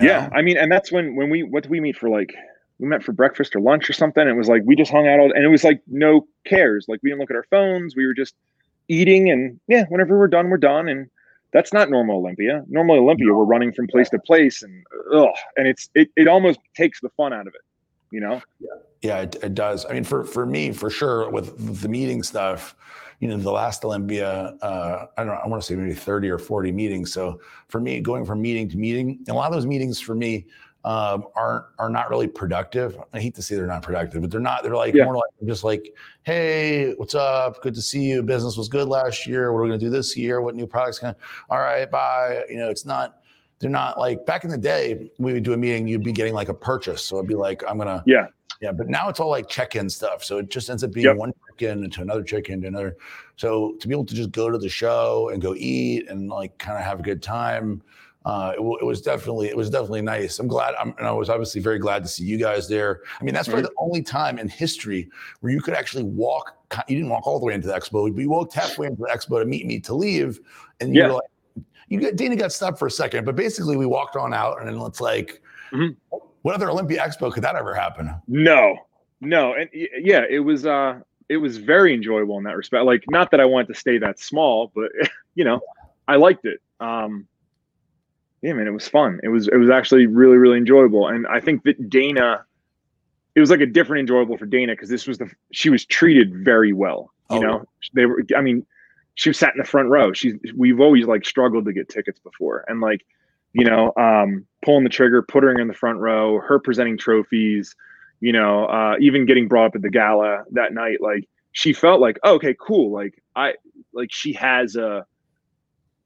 Yeah. I mean, and that's when when we what did we meet for like we met for breakfast or lunch or something. It was like we just hung out all, and it was like no cares. Like we didn't look at our phones. We were just eating, and yeah, whenever we're done, we're done. And that's not normal Olympia. Normal Olympia, we're running from place to place, and ugh, and it's it it almost takes the fun out of it. You know? Yeah, it, it does. I mean, for for me, for sure, with the meeting stuff, you know, the last Olympia, uh, I don't know, I want to say maybe 30 or 40 meetings. So for me, going from meeting to meeting, and a lot of those meetings for me um, aren't are not really productive. I hate to say they're not productive, but they're not. They're like Yeah. more like just like, hey, what's up? Good to see you. Business was good last year. What are we gonna do this year? What new products? Gonna? All right, bye. You know, it's not. They're not like back in the day. We would do a meeting. You'd be getting like a purchase. So it'd be like, I'm gonna Yeah. yeah, but now it's all like check-in stuff. So it just ends up being Yep. one check-in to another check-in to another. So to be able to just go to the show and go eat and like kind of have a good time, uh, it, wa- it was definitely it was definitely nice. I'm glad. I'm, and I was obviously very glad to see you guys there. I mean, that's probably the only time in history where you could actually walk. You didn't walk all the way into the expo, but you walked halfway into the expo to meet me to leave, and you Yeah. were like, you got Dana got stopped for a second, but basically we walked on out, and then it's like, Mhm. what other Olympia Expo could that ever happen? No, no, and yeah, it was uh it was very enjoyable in that respect. Like, not that I wanted to stay that small, but <laughs> you know, I liked it. Um, yeah, man, it was fun. It was it was actually really really enjoyable, and I think that Dana, it was like a different enjoyable for Dana because this was the she was treated very well. You Oh, know, they were. I mean, she was sat in the front row. She's we've always like struggled to get tickets before, and like you know, um, pulling the trigger, putting her in the front row, her presenting trophies, you know, uh, even getting brought up at the gala that night, like she felt like, oh, okay, cool. Like I, like she has a,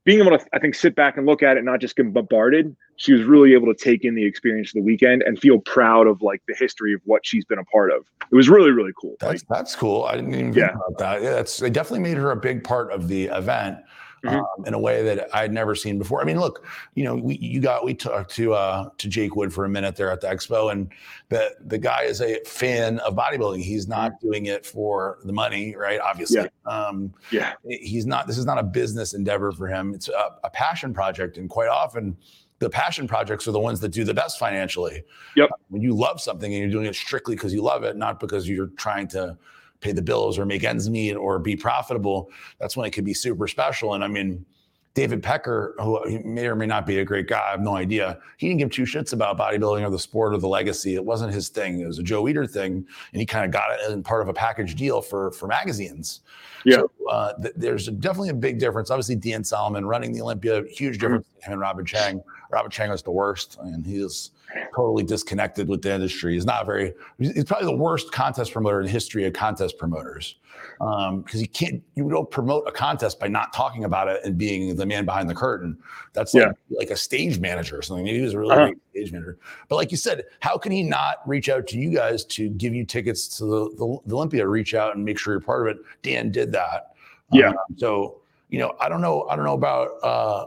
being able to, I think, sit back and look at it, not just get bombarded. She was really able to take in the experience of the weekend and feel proud of like the history of what she's been a part of. It was really, really cool. Like, That's that's cool. I didn't even Yeah. think about that. Yeah, that's they definitely made her a big part of the event Mhm. um, in a way that I'd never seen before. I mean, look, you know, we you got we talked to uh, to Jake Wood for a minute there at the expo, and the the guy is a fan of bodybuilding. He's not doing it for the money, right? Obviously, um, yeah, he's not. This is not a business endeavor for him. It's a, a passion project, and quite often. The passion projects are the ones that do the best financially Yep. when you love something and you're doing it strictly because you love it, not because you're trying to pay the bills or make ends meet or be profitable, that's when it could be super special. And I mean, David Pecker, who may or may not be a great guy, I have no idea. He didn't give two shits about bodybuilding or the sport or the legacy. It wasn't his thing. It was a Joe Weider thing, and he kind of got it in part of a package deal for for magazines. Yeah. So, uh, th- there's definitely a big difference. Obviously, Dan Solomon running the Olympia, huge difference. between Him and Robin Chang. Robin Chang was the worst, and he is totally disconnected with the industry. He's not very. He's probably the worst contest promoter in the history of contest promoters because you can't you don't promote a contest by not talking about it and being the man behind the curtain that's like, like a stage manager or something maybe he was a really Uh-huh. great stage manager but like you said how can he not reach out to you guys to give you tickets to the, the, the olympia reach out and make sure you're part of it dan did that Yeah. Um, so you know i don't know i don't know about uh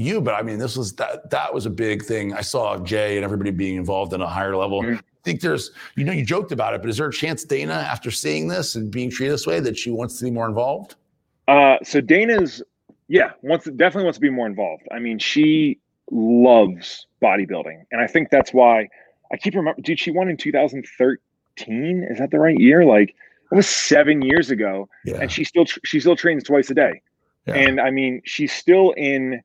you but i mean this was that that was a big thing i saw jay and everybody being involved in a higher level Mhm. I think there's, you know, you joked about it, but is there a chance Dana, after seeing this and being treated this way, that she wants to be more involved? Uh, so Dana's, yeah, wants definitely wants to be more involved. I mean, she loves bodybuilding, and I think that's why I keep remember. Dude, she won in 2013. Is that the right year? Like it was seven years ago, Yeah. and she still she still trains twice a day. Yeah. And I mean, she's still in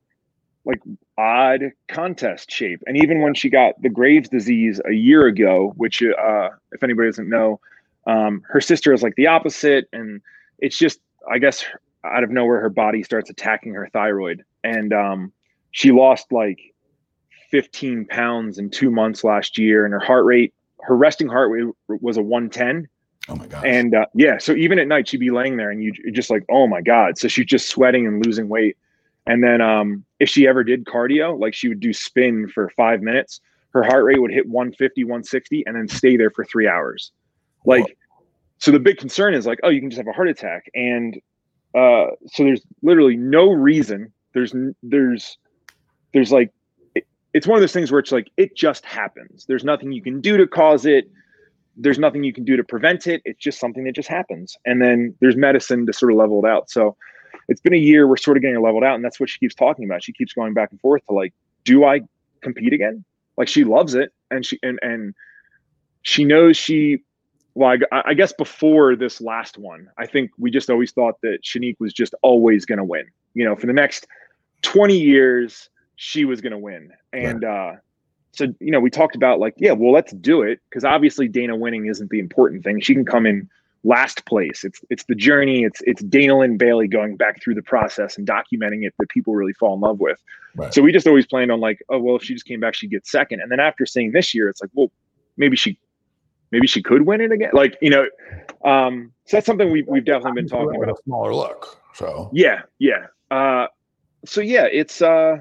like odd contest shape. And even when she got the Graves disease a year ago, which uh, if anybody doesn't know, um, her sister is like the opposite, and it's just I guess out of nowhere her body starts attacking her thyroid, and um, she lost like 15 pounds in two months last year, and her heart rate, her resting heart rate was a 110. Oh my god! And uh, yeah, so even at night, she'd be laying there and you just like, oh my God. So she's just sweating and losing weight. And then um, if she ever did cardio, like she would do spin for five minutes, her heart rate would hit 150, 160, and then stay there for three hours. Like, so the big concern is like, oh, you can just have a heart attack. And uh, so there's literally no reason. There's, there's, there's like, it, it's one of those things where it's like, it just happens. There's nothing you can do to cause it there's nothing you can do to prevent it. It's just something that just happens. And then there's medicine to sort of level it out. So it's been a year. We're sort of getting leveled out. And that's what she keeps talking about. She keeps going back and forth to like, do I compete again? Like she loves it. And she, and, and she knows she, well, I, I guess before this last one, I think we just always thought that Shanique was just always going to win, you know, for the next 20 years, she was going to win. And, uh, so you know we talked about like yeah well let's do it because obviously dana winning isn't the important thing she can come in last place it's it's the journey it's it's dana linn bailey going back through the process and documenting it that people really fall in love with Right. so we just always planned on like oh well if she just came back she'd get second and then after seeing this year it's like well maybe she maybe she could win it again like you know um so that's something we've, we've definitely been talking about a smaller look. So yeah, yeah. Uh, so yeah, it's uh,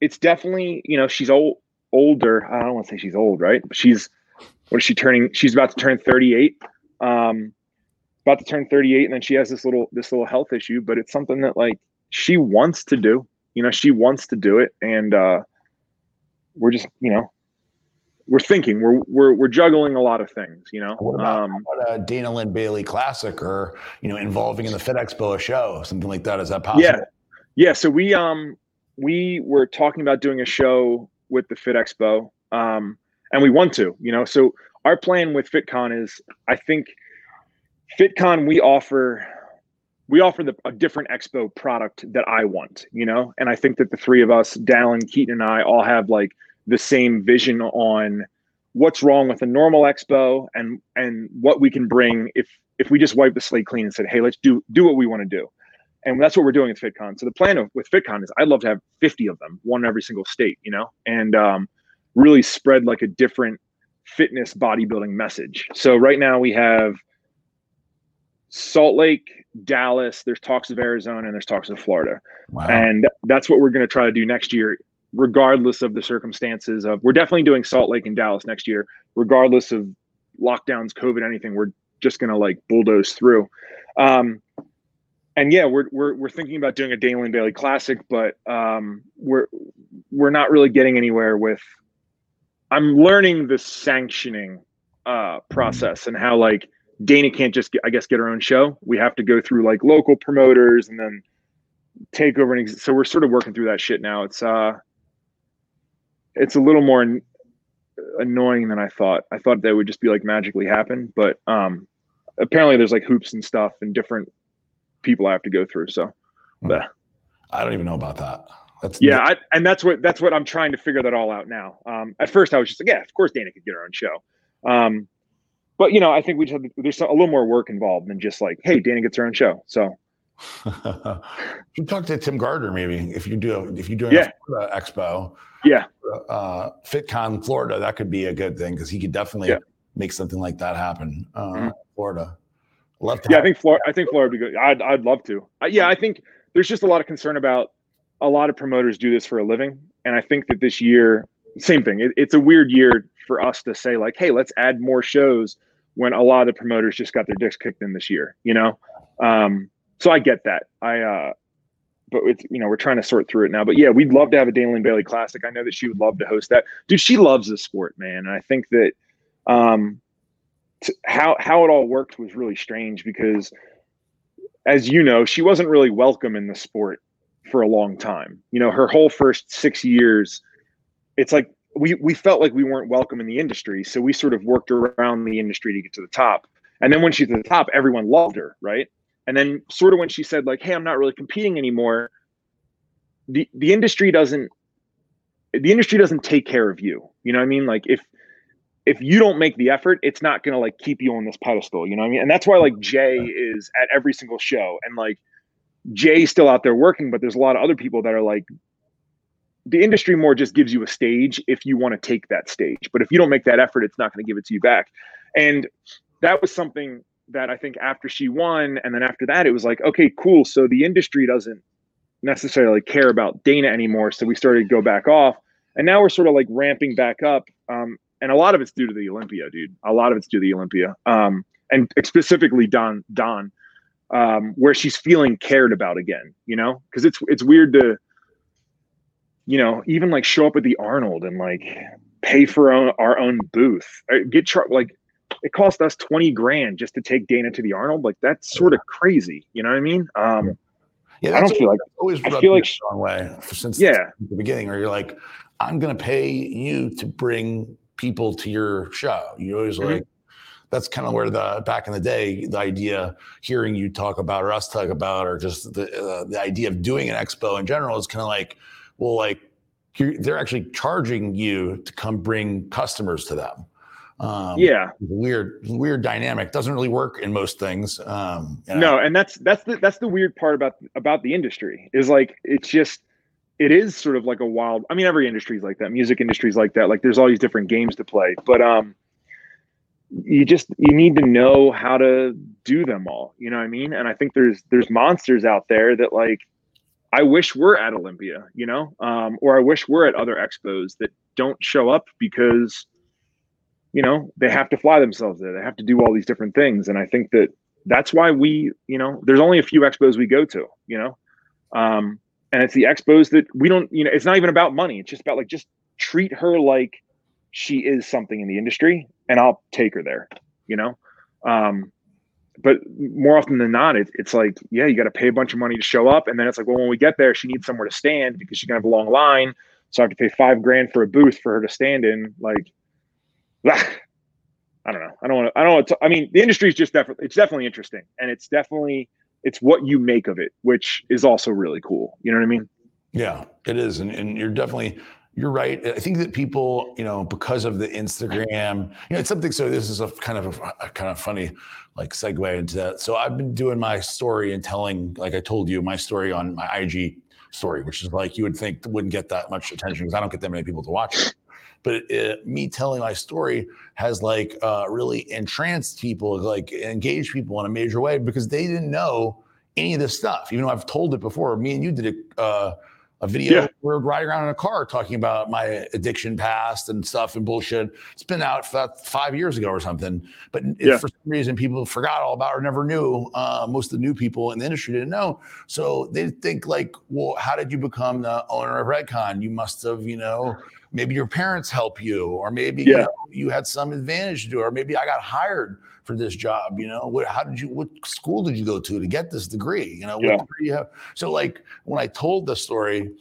it's definitely you know she's old, older. I don't want to say she's old, right? But she's what is she turning? She's about to turn thirty eight. Um, about to turn thirty eight, and then she has this little this little health issue. But it's something that like she wants to do. You know, she wants to do it, and uh, we're just you know we're thinking we're we're we're juggling a lot of things. You know, what about, um, about a Dana Linn Bailey Classic or you know involving in the Fit Expo a show something like that? Is that possible? Yeah, yeah. So we um we were talking about doing a show with the Fit Expo, um, and we want to. You know, so our plan with FitCon is, I think, FitCon we offer we offer the, a different expo product that I want. You know, and I think that the three of us, Dallin, Keaton, and I, all have like the same vision on what's wrong with a normal expo and and what we can bring if if we just wipe the slate clean and said, hey, let's do do what we want to do and that's what we're doing at FitCon. So the plan of, with FitCon is I'd love to have 50 of them, one in every single state, you know, and um, really spread like a different fitness bodybuilding message. So right now we have Salt Lake, Dallas, there's talks of Arizona, and there's talks of Florida, Wow. and that's what we're going to try to do next year, regardless of the circumstances. Of we're definitely doing Salt Lake and Dallas next year, regardless of lockdowns, COVID, anything. We're just going to like bulldoze through. Um, and yeah, we're we're we're thinking about doing a Dana Linn Bailey Classic, but um, we're we're not really getting anywhere with. I'm learning the sanctioning uh, process and how like Dana can't just get, I guess get her own show. We have to go through like local promoters and then take over. And ex- so we're sort of working through that shit now. It's uh, it's a little more an- annoying than I thought. I thought that would just be like magically happen, but um, apparently there's like hoops and stuff and different people I have to go through. So, but I don't even know about that. That's yeah, I, and that's what that's what I'm trying to figure that all out now. Um, at first, I was just like, yeah, of course Dana could get her own show. Um, but you know, I think we just have, there's a little more work involved than just like, hey, Dana gets her own show. So <laughs> you talk to Tim Gardner maybe if you do if you're doing Yeah. expo, yeah, uh, FitCon Florida, that could be a good thing because he could definitely Yeah. make something like that happen. Uh, Mhm. Florida, love to. yeah, I think Florida. I think Florida would be good. I'd I'd love to. Uh, yeah, I think there's just a lot of concern about a lot of promoters do this for a living, and I think that this year, same thing. It, it's a weird year for us to say like, hey, let's add more shows when a lot of the promoters just got their dicks kicked in this year. You know, um, so I get that. I. uh but it's you know we're trying to sort through it now. But yeah, we'd love to have a Linn Bailey Classic. I know that she would love to host that. Dude, she loves the sport, man. And I think that um, t- how how it all worked was really strange because, as you know, she wasn't really welcome in the sport for a long time. You know, her whole first six years, it's like we we felt like we weren't welcome in the industry, so we sort of worked around the industry to get to the top. And then when she's at the top, everyone loved her, right? And then sort of when she said like, "Hey, I'm not really competing anymore," the the industry doesn't the industry doesn't take care of you. You know what I mean? Like if if you don't make the effort, it's not gonna like keep you on this pedestal. You know what I mean? And that's why like mm-hmm. Jay is at every single show, and like Jay's still out there working, but there's a lot of other people that are like the industry more just gives you a stage if you want to take that stage. But if you don't make that effort, it's not going to give it to you back. And that was something that I think after she won, and then after that, it was like, okay, cool. So the industry doesn't necessarily care about Dana anymore. So we started to go back off, and now we're sort of like ramping back up. Um, and a lot of it's due to the Olympia, dude. A lot of it's due to the Olympia, um, and specifically Don Don, um, where she's feeling cared about again. You know, because it's it's weird to, you know, even like show up at the Arnold and like pay for our own, our own booth, Uh, get char- like it cost us 20 grand just to take Dana to the Arnold. Like that's sort of crazy. You know what I mean? Um, Yeah, I don't feel like always I feel like the wrong way since Yeah. the beginning. Where you're like, I'm going to pay you to bring people to your show. You always Mhm. like. That's kind of where the back in the day, the idea hearing you talk about or us talk about, or just the uh, the idea of doing an expo in general is kind of like, well, like they're actually charging you to come bring customers to them. Um, yeah. weird, weird dynamic. Doesn't really work in most things. Um. No, and that's that's the that's the weird part about about the industry is like it's just it is sort of like a wild. I mean, every industry is like that. Music industry is like that. Like there's all these different games to play, but um, you just you need to know how to do them all. You know what I mean? And I think there's there's monsters out there that like I wish we're at Olympia, you know, um, or I wish we're at other expos that don't show up because you know they have to fly themselves there. They have to do all these different things, and I think that that's why we, you know, there's only a few expos we go to, you know, um, and it's the expos that we don't, you know, it's not even about money. It's just about like just treat her like she is something in the industry, and I'll take her there, you know. Um, but more often than not, it, it's like, yeah, you got to pay a bunch of money to show up, and then it's like, well, when we get there, she needs somewhere to stand because she's gonna have a long line, so I have to pay five grand for a booth for her to stand in. Like, <sighs> I don't know. I don't want to. I don't want to. I mean, the industry is just definitely. It's definitely interesting, and it's definitely it's what you make of it, which is also really cool. You know what I mean? Yeah, it is, and, and you're definitely you're right. I think that people, you know, because of the Instagram, you know, it's something. So this is a kind of a, a kind of funny, like segue into that. So I've been doing my story and telling, like I told you, my story on my IG story, which is like you would think wouldn't get that much attention because I don't get that many people to watch it. But it, me telling my story has like uh, really entranced people, like engaged people in a major way because they didn't know any of this stuff. Even though I've told it before, me and you did it. Uh, a video Yeah. we were riding around in a car talking about my addiction past and stuff and bullshit. It's been out five years ago or something. But Yeah. for some reason, people forgot all about or never knew. Uh, most of the new people in the industry didn't know. So they think like, well, how did you become the owner of Redcon? You must have, you know, maybe your parents help you, or maybe you, know, you had some advantage to do, or maybe I got hired for this job. You know, what? How did you? What school did you go to to get this degree? You know, what Yeah. degree you have? So like when I told the story,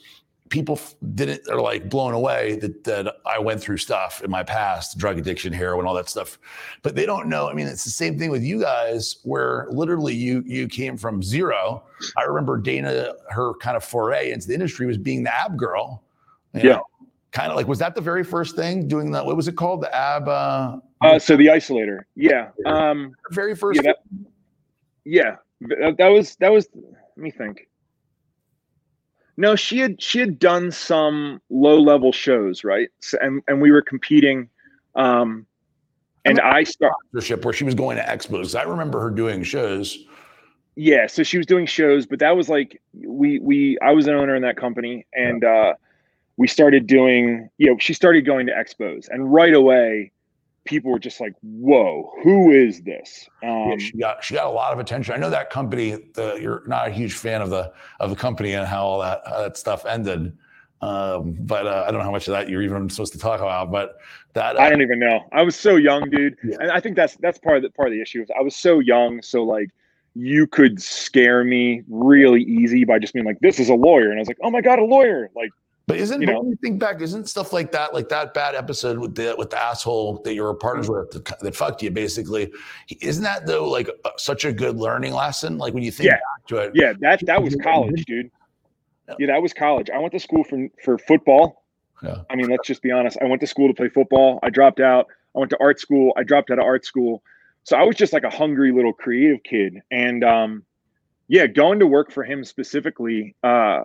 people didn't are like blown away that that I went through stuff in my past, drug addiction, heroin, all that stuff. But they don't know. I mean, it's the same thing with you guys, where literally you you came from zero. I remember Dana, her kind of foray into the industry was being the ab girl. Yeah. know, Kind of like was that the very first thing doing that? What was it called? The ab uh Uh, so the isolator, yeah, um, very first yeah, that, yeah, that, that was that was. Let me think. No, she had she had done some low level shows, right? So, and and we were competing, um, and I start. sponsorship where she was going to expos. I remember her doing shows. Yeah, so she was doing shows, but that was like we we I was an owner in that company, and uh, we started doing. You know, she started going to expos, and right away, people were just like, "Whoa, who is this?" Um, Yeah, she got she got a lot of attention. I know that company. The, you're not a huge fan of the of the company and how all that how that stuff ended. Um, but uh, I don't know how much of that you're even supposed to talk about. But that I uh, don't even know. I was so young, dude, Yeah. and I think that's that's part of the part of the issue. I was so young, so like you could scare me really easy by just being like, "This is a lawyer," and I was like, "Oh my god, a lawyer!" Like, but isn't you know- when you think back, isn't stuff like that like that bad episode with the with the asshole that you were partners with that, that fucked you basically? Isn't that though like uh, such a good learning lesson? Like when you think Yeah. back to it, yeah, that that was college, dude. Yeah, that was college. I went to school for for football. Yeah. I mean, let's just be honest. I went to school to play football. I dropped out. I went to art school. I dropped out of art school. So I was just like a hungry little creative kid. And um, yeah, going to work for him specifically, uh,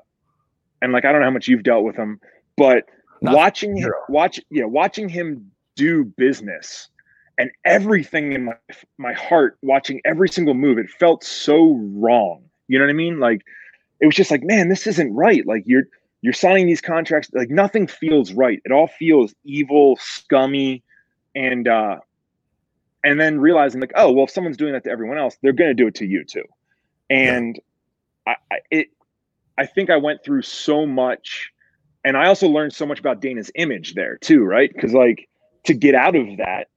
and like I don't know how much you've dealt with him, but Not watching him watch yeah, watching him do business and everything in my my heart watching every single move it felt so wrong. You know what i mean? Like it was just like man this isn't right. Like you're you're signing these contracts like nothing feels right. It all feels evil scummy and uh and then realizing like oh well if someone's doing that to everyone else they're going to do it to you too. And I, I it i think i went through so much and i also learned so much about dana's image there too right? Because like to get out of that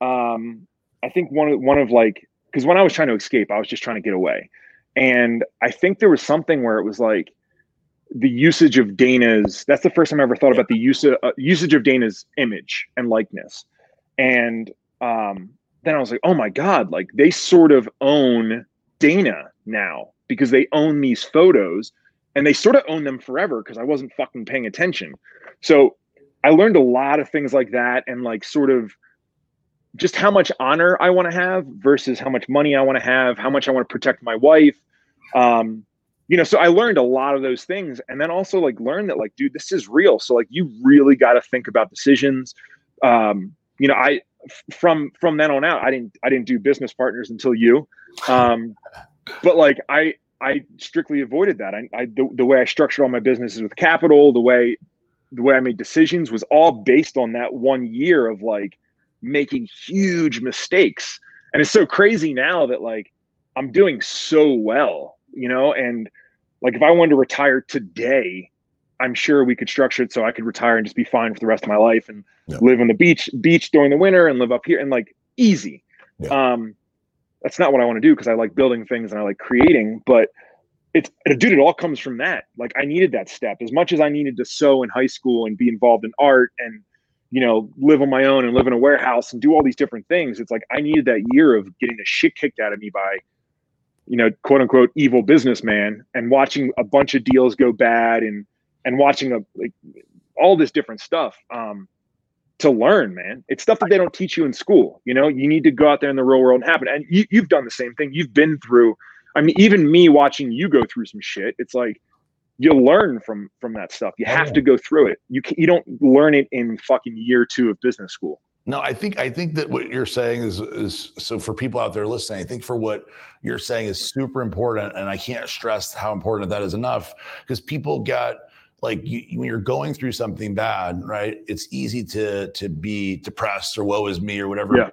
um i think one of one of like because when i was trying to escape i was just trying to get away. And i think there was something where it was like the usage of dana's that's the first time i ever thought about the use of, uh, usage of dana's image and likeness. And um then i was like oh my god like they sort of own dana now because they own these photos and they sort of own them forever because i wasn't fucking paying attention so i learned a lot of things like that and like sort of just how much honor I want to have versus how much money I want to have, how much I want to protect my wife. Um, you know, so I learned a lot of those things and then also like learned that like, dude, this is real. So like you really got to think about decisions. Um, you know, I from from then on out, I didn't I didn't do business partners until you. Um, but like I I strictly avoided that. I, I the, the way I structured all my businesses with capital, the way the way I made decisions was all based on that one year of like making huge mistakes. And it's so crazy now that like I'm doing so well, you know, and like if I wanted to retire today, I'm sure we could structure it so I could retire and just be fine for the rest of my life and Yeah. live on the beach beach during the winter and live up here and like easy. Yeah. Um that's not what I want to do because I like building things and I like creating, but it's dude, it all comes from that. Like I needed that step as much as I needed to sew in high school and be involved in art and you know, live on my own and live in a warehouse and do all these different things. It's like I needed that year of getting the shit kicked out of me by, you know, quote unquote evil businessman and watching a bunch of deals go bad and and watching a like all this different stuff. Um to learn, man. It's stuff that they don't teach you in school. You know, you need to go out there in the real world and happen. And you, you've done the same thing. You've been through. I mean, even me watching you go through some shit. It's like you learn from from that stuff. You oh, have to go through it. You can, you don't learn it in fucking year two of business school. No, I think I think that what you're saying is is so for people out there listening. I think for what you're saying is super important, and I can't stress how important that is enough because people get like you, when you're going through something bad, right? It's easy to to be depressed or woe is me or whatever. Yeah.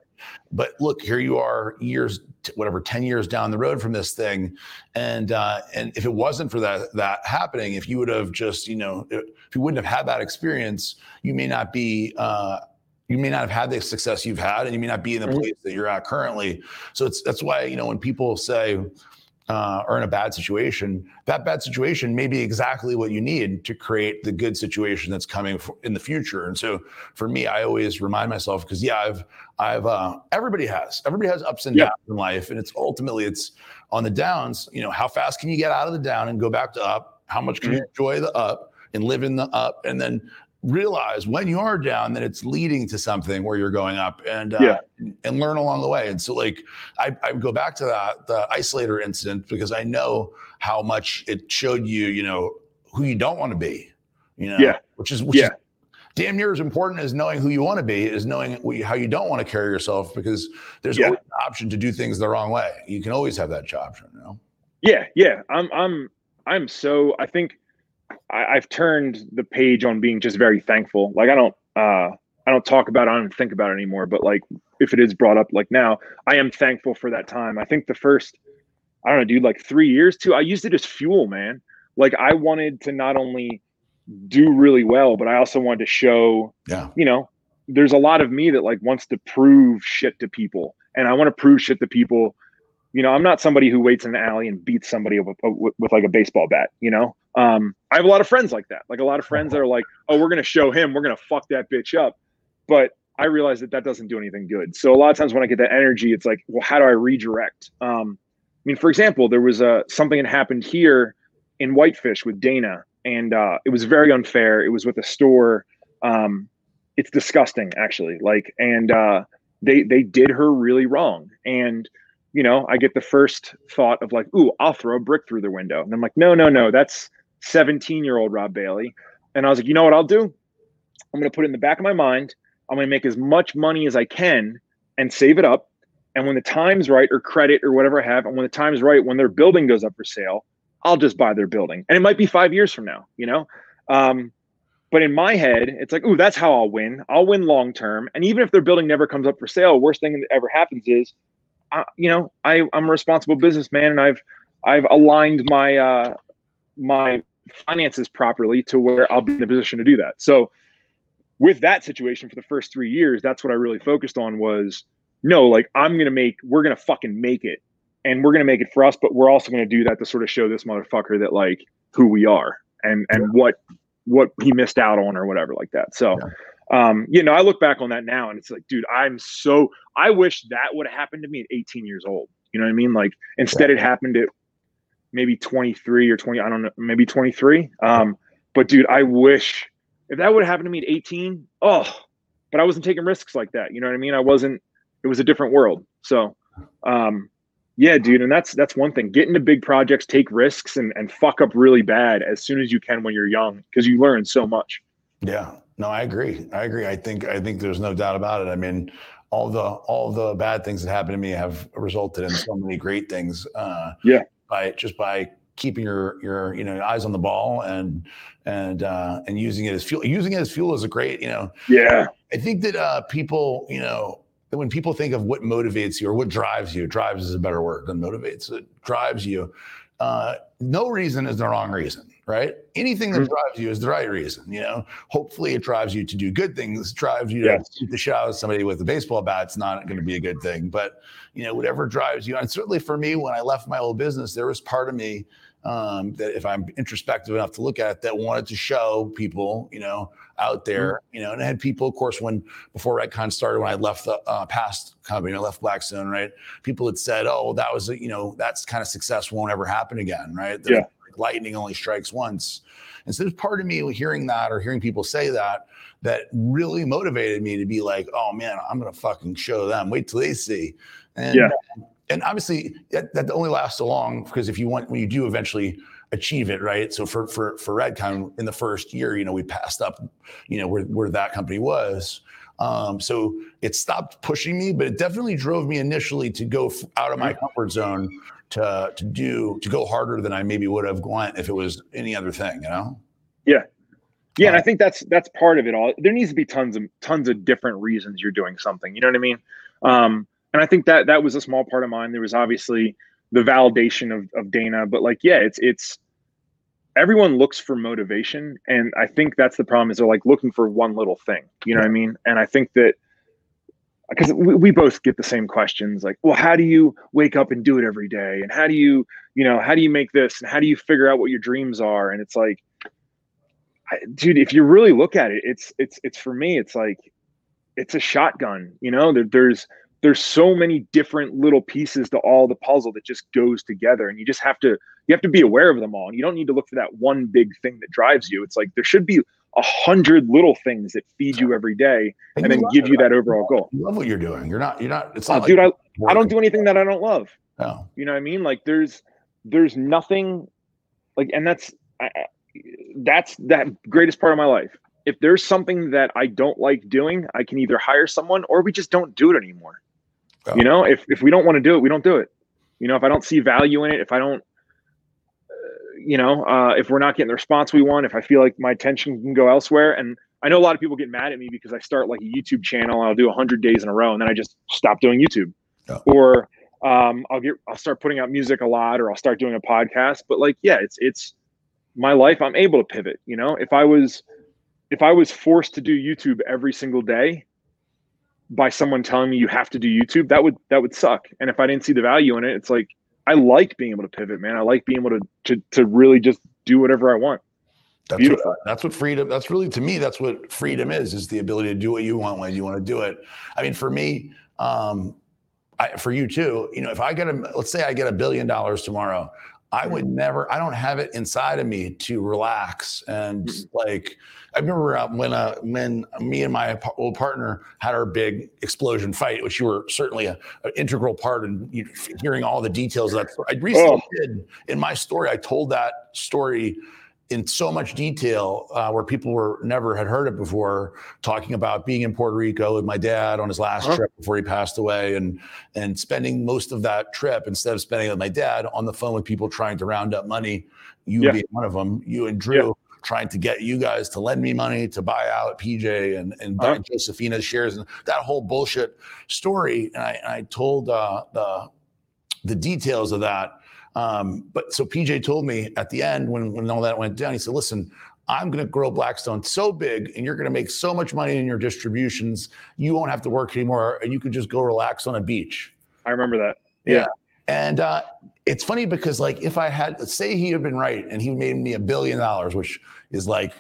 But look, here you are, years, whatever, ten years down the road from this thing, and uh, and if it wasn't for that that happening, if you would have just you know if you wouldn't have had that experience, you may not be. Uh, you may not have had the success you've had and you may not be in the Mhm. place that you're at currently so it's that's why you know when people say uh, are in a bad situation that bad situation may be exactly what you need to create the good situation that's coming in the future. And so for me i always remind myself because yeah i've i've uh, everybody has everybody has ups and Yeah. downs in life. And it's ultimately it's on the downs you know how fast can you get out of the down and go back to up? How much can you enjoy the up and live in the up? And then realize when you are down that it's leading to something where you're going up and uh, Yeah. and learn along the way. And so like I, I go back to that the isolator incident because I know how much it showed you, you know, who you don't want to be. You know, Yeah. which is which Yeah. is damn near as important as knowing who you want to be is knowing you- how you don't want to carry yourself because there's Yeah. always an option to do things the wrong way. You can always have that option, you know. Yeah, yeah. I'm I'm I'm so I think I, I've turned the page on being just very thankful. Like I don't uh I don't talk about it, I don't think about it anymore. But like if it is brought up like now, I am thankful for that time. I think the first I don't know, dude, like three years too, I used it as fuel, man. Like I wanted to not only do really well, but I also wanted to show Yeah. you know, there's a lot of me that like wants to prove shit to people, and I want to prove shit to people. You know, I'm not somebody who waits in the alley and beats somebody with, with, with like a baseball bat. You know, um, I have a lot of friends like that. Like a lot of friends that are like, "Oh, we're gonna show him. We're gonna fuck that bitch up," but I realize that that doesn't do anything good. So a lot of times when I get that energy, it's like, well, how do I redirect? Um, I mean, for example, there was uh, something that happened here in Whitefish with Dana, and uh, it was very unfair. It was with a store. Um, it's disgusting, actually. Like, and uh, they they did her really wrong. And you know, I get the first thought of like, ooh, I'll throw a brick through the window, and I'm like, no, no, no, that's 17 year old Rob Bailey. And I was like, you know what I'll do? I'm gonna put it in the back of my mind. I'm gonna make as much money as I can and save it up. And when the time's right, or credit or whatever I have, and when the time's right, when their building goes up for sale, I'll just buy their building. And it might be five years from now, you know? Um, but in my head, it's like, ooh, that's how I'll win. I'll win long term. And even if their building never comes up for sale, worst thing that ever happens is, uh, you know, I, I'm a responsible businessman and I've I've aligned my uh, my finances properly to where I'll be in the position to do that. So with that situation for the first three years, that's what I really focused on was no, like I'm gonna make, we're gonna fucking make it, and we're gonna make it for us, but we're also gonna do that to sort of show this motherfucker that like who we are and and what what he missed out on or whatever like that. So. Um, you know, I look back on that now and it's like, dude, I'm so I wish that would have happened to me at 18 years old. You know what I mean? Like instead it happened at maybe 23 or 20, I don't know, maybe 23. Um, but dude, I wish if that would have happened to me at 18, oh, but I wasn't taking risks like that. You know what I mean? I wasn't, it was a different world. So, um, yeah, dude. And that's, that's one thing, get into big projects, take risks and, and fuck up really bad as soon as you can when you're young, because you learn so much. Yeah, no, I agree. I agree. I think I think there's no doubt about it. I mean, all the all the bad things that happened to me have resulted in so many great things. Uh, Yeah. By just by keeping your your you know eyes on the ball and and uh, and using it as fuel. Using it as fuel is a great you know. Yeah. I think that uh, people you know that when people think of what motivates you or what drives you, drives is a better word than motivates. It drives you. Uh, no reason is the wrong reason, right? Anything that Mhm. drives you is the right reason. You know, hopefully it drives you to do good things. Drives you to shoot the shit out of somebody with a baseball bat. It's not going to be a good thing. But you know, whatever drives you, and certainly for me, when I left my old business, there was part of me um, that, if I'm introspective enough to look at it, that wanted to show people, you know, out there, you know, and I had people, of course, when before Redcon started, when I left the uh, past company, I left Blackstone, right? People had said, "Oh, that was, a, you know, that's kind of success won't ever happen again, right? That, Yeah. like, lightning only strikes once." And so there's part of me hearing that or hearing people say that that really motivated me to be like, "Oh man, I'm gonna fucking show them. Wait till they see." And Yeah. And obviously that, that only lasts so long because if you want when you do eventually achieve it right so for for for redcon in the first year you know we passed up you know where, where that company was um, so it stopped pushing me but it definitely drove me initially to go f- out of my comfort zone to to do to go harder than i maybe would have gone if it was any other thing you know yeah Yeah, and I think that's that's part of it all. There needs to be tons of tons of different reasons you're doing something. You know what I mean? Um, and I think that that was a small part of mine. There was obviously the validation of of Dana, but like, yeah, it's it's everyone looks for motivation, and I think that's the problem is they're like looking for one little thing. You know what I mean? And I think that because we, we both get the same questions like well how do you wake up and do it every day and how do you you know how do you make this and how do you figure out what your dreams are and it's like dude if you really look at it it's it's it's for me it's like it's a shotgun you know there, there's there's so many different little pieces to all the puzzle that just goes together and you just have to you have to be aware of them all and you don't need to look for that one big thing that drives you. It's like there should be a hundred little things that feed you every day and then love give it, you that overall goal. You love what you're doing. You're not you're not it's Oh, not like dude i i don't do anything that i don't love. No. You know what I mean? Like there's there's nothing like and that's I- that's that greatest part of my life. If there's something that I don't like doing, I can either hire someone or we just don't do it anymore. You know, if if we don't want to do it, we don't do it. You know, if I don't see value in it, if I don't uh, you know, uh, if we're not getting the response we want, if I feel like my attention can go elsewhere, and I know a lot of people get mad at me because I start like a YouTube channel I'll do 100 days in a row and then I just stop doing YouTube. Yeah. Or um, I'll get I'll start putting out music a lot or I'll start doing a podcast. But like, yeah, it's it's my life. I'm able to pivot. You know, if I was if I was forced to do YouTube every single day by someone telling me you have to do YouTube, that would that would suck. And if I didn't see the value in it, it's like I like being able to pivot, man. I like being able to to to really just do whatever I want. That's Beautiful. What, that's what freedom. That's really to me. That's what freedom is: is the ability to do what you want when you want to do it. I mean, for me, um, I, for you too. You know, if I get a, let's say I get a billion dollars tomorrow, I would never. I don't have it inside of me to relax and like. I remember uh, when uh, when me and my old partner had our big explosion fight, which you were certainly a, an integral part in you, hearing all the details of that. I recently Oh. did in my story. I told that story in so much detail uh, where people were never had heard it before, talking about being in Puerto Rico with my dad on his last Huh? trip before he passed away, and and spending most of that trip instead of spending it with my dad on the phone with people trying to round up money. You Yeah. being one of them, you and Drew trying to get you guys to lend me money to buy out PJ and and buy Uh-huh. Josephina's shares and that whole bullshit story. And I, I told uh, the the details of that. Um, but so PJ told me at the end when, when all that went down, he said, listen, I'm going to grow Blackstone so big and you're going to make so much money in your distributions. You won't have to work anymore and you can just go relax on a beach. I remember that. Yeah. And uh, it's funny because, like, if I had, say he had been right and he made me a billion dollars, which is like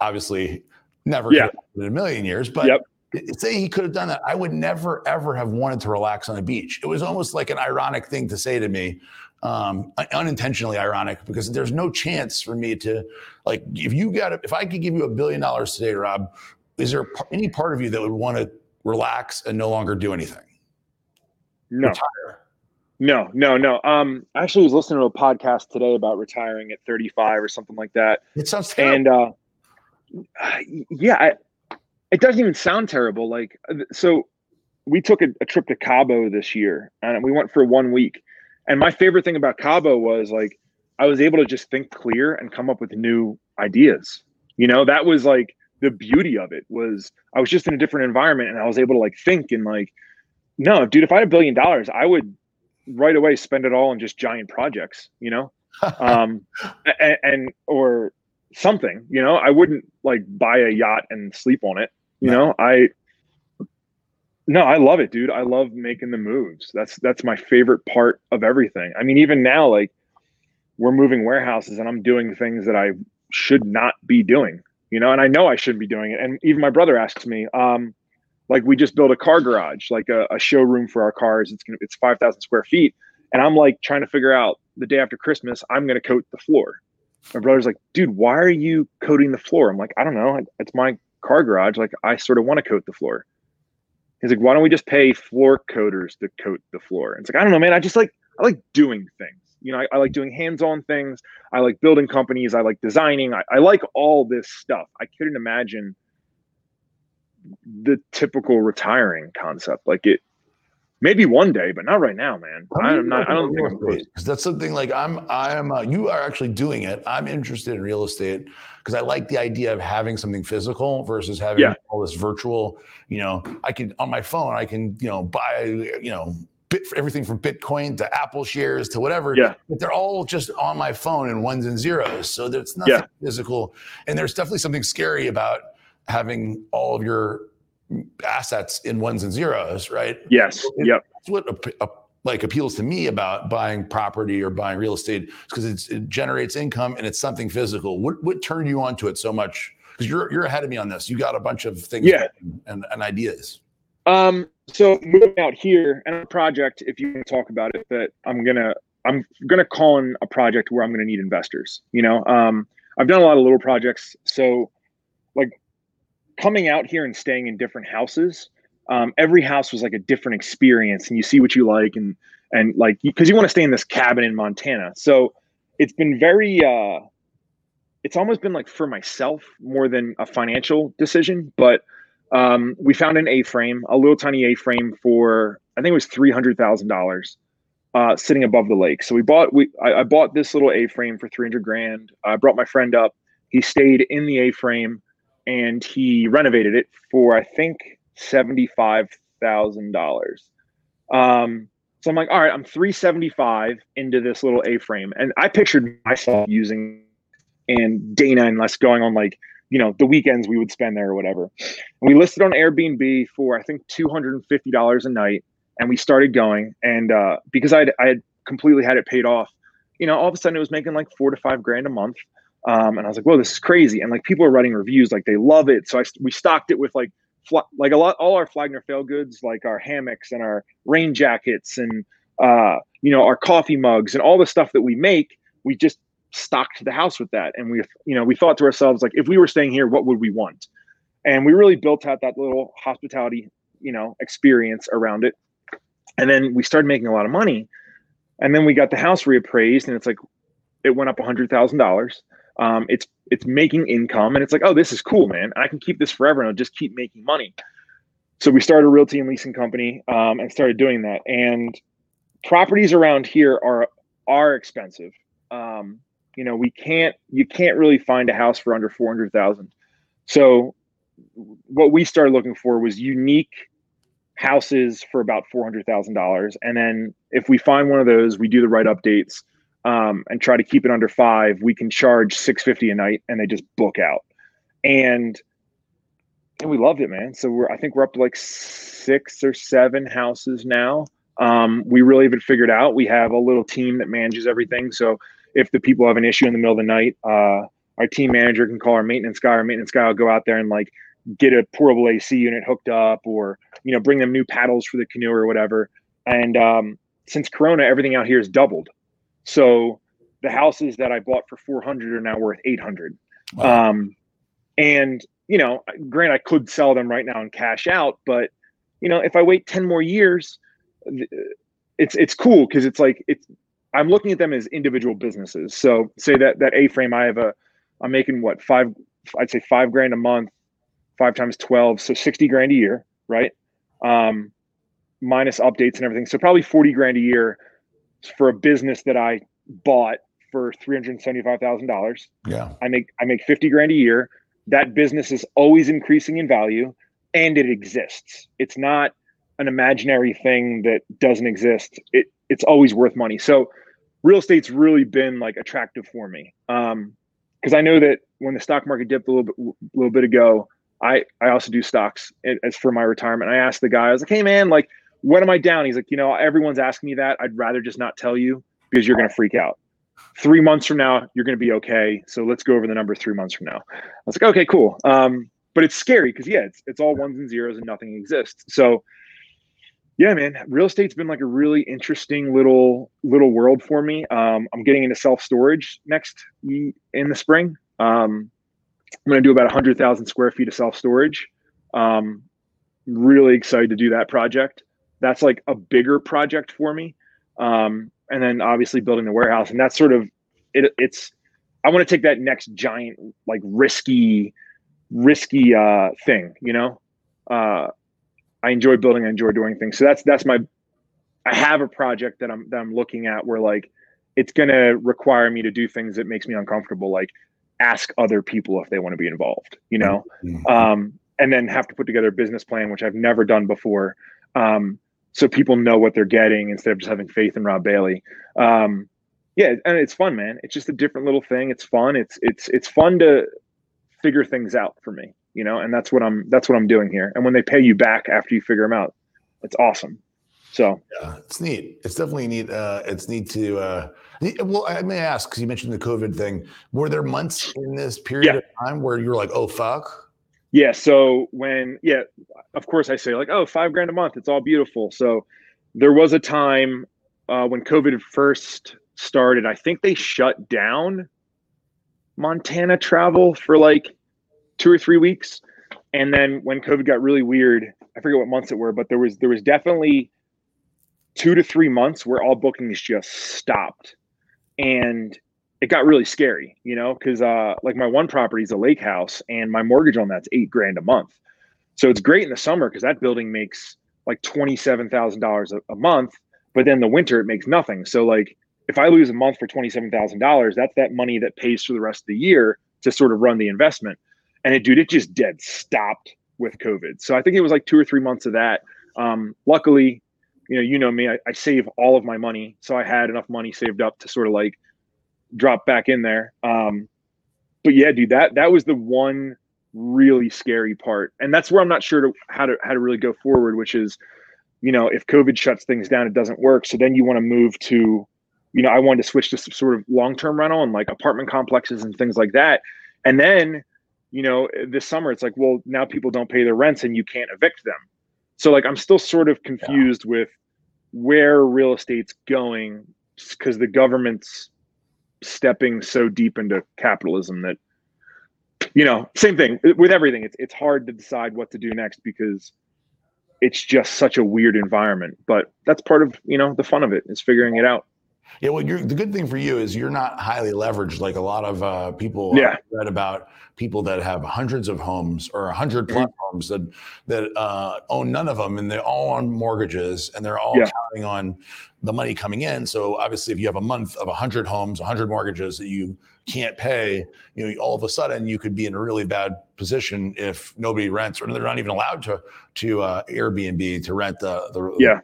obviously never Yeah. in a million years, but Yep. say he could have done that, I would never ever have wanted to relax on a beach. It was almost like an ironic thing to say to me, um, unintentionally ironic, because there's no chance for me to, like, if you got, a, if I could give you a billion dollars today, Rob, is there any part of you that would want to relax and no longer do anything? No. Retire. No, no, no. Um, I actually was listening to a podcast today about retiring at 35 or something like that. It sounds terrible. And uh, yeah, I, it doesn't even sound terrible. Like, uh, so we took a, a trip to Cabo this year and we went for one week. And my favorite thing about Cabo was like, I was able to just think clear and come up with new ideas. You know, that was like the beauty of it was I was just in a different environment and I was able to like think and like, no, dude, if I had a billion dollars, I would right away spend it all on just giant projects, you know? <laughs> um and, and or something, you know, I wouldn't like buy a yacht and sleep on it. You know, I no, I love it, dude. I love making the moves. That's that's my favorite part of everything. I mean, even now, like we're moving warehouses and I'm doing things that I should not be doing, you know, and I know I shouldn't be doing it. And even my brother asks me, um, like we just built a car garage, like a, a showroom for our cars. It's gonna it's five thousand square feet. And I'm like trying to figure out the day after Christmas, I'm gonna coat the floor. My brother's like, dude, why are you coating the floor? I'm like, I don't know. It's my car garage. Like I sort of want to coat the floor. He's like, why don't we just pay floor coaters to coat the floor? And it's like, I don't know, man. I just like I like doing things. You know, I, I like doing hands-on things. I like building companies. I like designing. I, I like all this stuff. I couldn't imagine the typical retiring concept. Like it maybe one day, but not right now, man. I'm not I don't think because that's something like I'm I am uh, you are actually doing it. I'm interested in real estate because I like the idea of having something physical versus having Yeah. all this virtual. You know, I can on my phone I can you know buy you know bit everything from Bitcoin to Apple shares to whatever. Yeah. but they're all just on my phone in ones and zeros. So there's nothing Yeah. physical, and there's definitely something scary about having all of your assets in ones and zeros, right? Yes. Yep. That's what ap- ap- like appeals to me about buying property or buying real estate is because it generates income and it's something physical. What what turned you on to it so much? Because you're you're ahead of me on this. You got a bunch of things Yeah. and, and ideas. Um, so moving out here and a project, if you want to talk about it, that I'm gonna I'm gonna call in a project where I'm gonna need investors. You know, um, I've done a lot of little projects, so like coming out here and staying in different houses. Um, every house was like a different experience, and you see what you like, and and like because you want to stay in this cabin in Montana, so it's been very. uh It's almost been like for myself more than a financial decision, but um, we found an A-frame, a little tiny A-frame for I think it was three hundred thousand dollars, uh, sitting above the lake. So we bought we I, I bought this little A-frame for three hundred grand. I brought my friend up. He stayed in the A-frame, and he renovated it for I think seventy-five thousand dollars. Um, so I'm like, all right, I'm three seventy-five into this little A-frame, and I pictured myself using and Dana and us going on like you know the weekends we would spend there or whatever. And we listed on Airbnb for I think two hundred and fifty dollars a night, and we started going. And uh, because I I had completely had it paid off, you know, all of a sudden it was making like four to five grand a month. Um, and I was like, "Whoa, this is crazy!" And like people are writing reviews, like they love it. So I we stocked it with like fl- like a lot all our Flag Nor Fail goods, like our hammocks and our rain jackets and uh, you know our coffee mugs and all the stuff that we make. We just stocked the house with that, and we you know we thought to ourselves like, if we were staying here, what would we want? And we really built out that little hospitality you know experience around it. And then we started making a lot of money, and then we got the house reappraised, and it's like it went up a hundred thousand dollars. Um, it's it's making income, and it's like, oh, this is cool, man. I can keep this forever, and I'll just keep making money. So we started a realty and leasing company um, and started doing that. And properties around here are are expensive. Um, you know, we can't you can't really find a house for under four hundred thousand. So what we started looking for was unique houses for about four hundred thousand dollars, and then if we find one of those, we do the right updates um, and try to keep it under five. We can charge six fifty a night, and they just book out. And and we loved it, man. So we're I think we're up to like six or seven houses now. Um, we really have it figured out. We have a little team that manages everything. So if the people have an issue in the middle of the night, uh, our team manager can call our maintenance guy. Our maintenance guy will go out there and like get a portable AC unit hooked up, or you know, bring them new paddles for the canoe or whatever. And um, since Corona, everything out here is doubled. So the houses that I bought for 400 are now worth 800. Wow. Um, and you know, grant I could sell them right now and cash out, but you know, if I wait 10 more years, it's it's cool because it's like it's I'm looking at them as individual businesses. So say that that A frame I have a I'm making what five I'd say five grand a month, five times 12, so 60 grand a year, right? Um, minus updates and everything. So probably 40 grand a year for a business that I bought for $375,000. Yeah. I make I make 50 grand a year. That business is always increasing in value and it exists. It's not an imaginary thing that doesn't exist. It it's always worth money. So real estate's really been like attractive for me. Um because I know that when the stock market dipped a little bit a little bit ago, I I also do stocks as for my retirement. I asked the guy, I was like, "Hey man, like what am I down?" He's like, "You know, everyone's asking me that. I'd rather just not tell you because you're going to freak out." three months from now you're going to be okay. So let's go over the number three months from now. I was like okay cool. Um, but it's scary because yeah it's, it's all ones and zeros and nothing exists. So yeah man real estate's been like a really interesting little little world for me. Um, i'm getting into self-storage next in the spring. Um, i'm going to do about 100000 square feet of self-storage. Um, really excited to do that project that's like a bigger project for me. Um, and then obviously building the warehouse and that's sort of it, it's i want to take that next giant like risky risky uh thing you know? Uh i enjoy building i enjoy doing things. So that's that's my i have a project that i'm that i'm looking at where like it's going to require me to do things that makes me uncomfortable like ask other people if they want to be involved you know? Mhm. um and then have to put together a business plan which i've never done before. Um so people know what they're getting instead of just having faith in Rob Bailey. Um, yeah, and it's fun, man. It's just a different little thing. It's fun. It's it's it's fun to figure things out for me, you know, and that's what I'm that's what I'm doing here. And when they pay you back after you figure them out, it's awesome. So Yeah, it's neat. It's definitely neat. Uh, it's neat to. Uh, well, I may ask because you mentioned the COVID thing. Were there months in this period Yeah. of time where you were like, "Oh fuck"? Yeah, so when yeah, of course I say like, oh, five grand a month, it's all beautiful. So there was a time uh, when COVID first started. I think they shut down Montana travel for like two or three weeks, and then when COVID got really weird, I forget what months it were, but there was there was definitely two to three months where all bookings just stopped, and it got really scary, you know, because uh, like my one property is a lake house, and my mortgage on that's eight grand a month. So it's great in the summer because that building makes like twenty seven thousand dollars a month, but then the winter it makes nothing. So like if I lose a month for twenty seven thousand dollars, that's that money that pays for the rest of the year to sort of run the investment. And it, dude, it just dead stopped with COVID. So I think it was like two or three months of that. Um, luckily, you know, you know me, I, I save all of my money, so I had enough money saved up to sort of like drop back in there. Um, but yeah, dude, that that was the one really scary part, and that's where I'm not sure to, how to how to really go forward. Which is, you know, if COVID shuts things down, it doesn't work. So then you want to move to, you know, I wanted to switch to some sort of long term rental and like apartment complexes and things like that, and then. You know, this summer it's like, well, now people don't pay their rents and you can't evict them. So like, I'm still sort of confused with where real estate's going because the government's stepping so deep into capitalism that you know same thing with everything. It's, it's hard to decide what to do next because it's just such a weird environment but that's part of you know the fun of it is figuring it out Yeah, well, you're, the good thing for you is you're not highly leveraged like a lot of uh, people Yeah. Read about people that have hundreds of homes or a hundred plus homes that that uh, own none of them, and they're all on mortgages and they're all Yeah. counting on the money coming in. So obviously, if you have a month of a hundred homes, a hundred mortgages that you can't pay, you know, all of a sudden you could be in a really bad position if nobody rents or they're not even allowed to to uh, Airbnb to rent the the Yeah.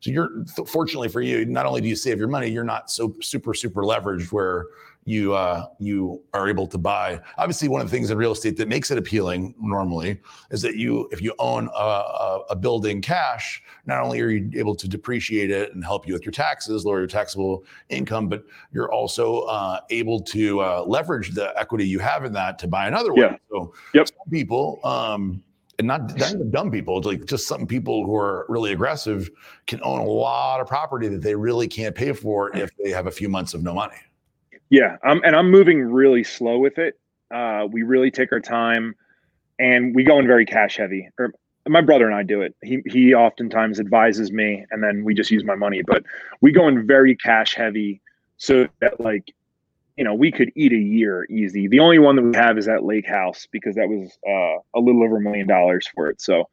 So you're fortunately for you, not only do you save your money, you're not so super super leveraged where you uh, you are able to buy. Obviously, one of the things in real estate that makes it appealing normally is that you if you own a, a, a building cash, not only are you able to depreciate it and help you with your taxes, lower your taxable income, but you're also uh, able to uh, leverage the equity you have in that to buy another one. Yeah. So Yep. some people. Um, and not, not even dumb people, it's like just some people who are really aggressive can own a lot of property that they really can't pay for if they have a few months of no money. Yeah, um, and I'm moving really slow with it. Uh, we really take our time, and we go in very cash heavy. Or my brother and I do it. He he oftentimes advises me, and then we just use my money. But we go in very cash heavy, so that like, you know, we could eat a year easy. The only one that we have is that lake house because that was uh, a little over a million dollars for it. So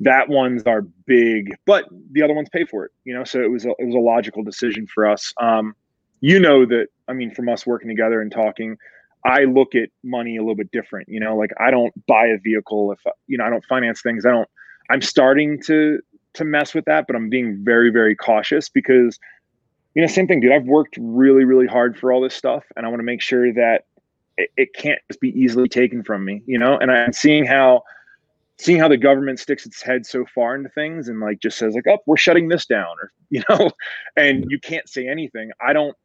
that one's our big, but the other ones pay for it. You know, so it was a, it was a logical decision for us. Um, you know that i mean from us working together and talking i look at money a little bit different you know like i don't buy a vehicle if you know i don't finance things i don't i'm starting to to mess with that but i'm being very very cautious because you know same thing dude. I've worked really really hard for all this stuff and i want to make sure that it, it can't just be easily taken from me you know? And i'm seeing how seeing how the government sticks its head so far into things and like just says like oh we're shutting this down or <laughs> you know? And you can't say anything. I don't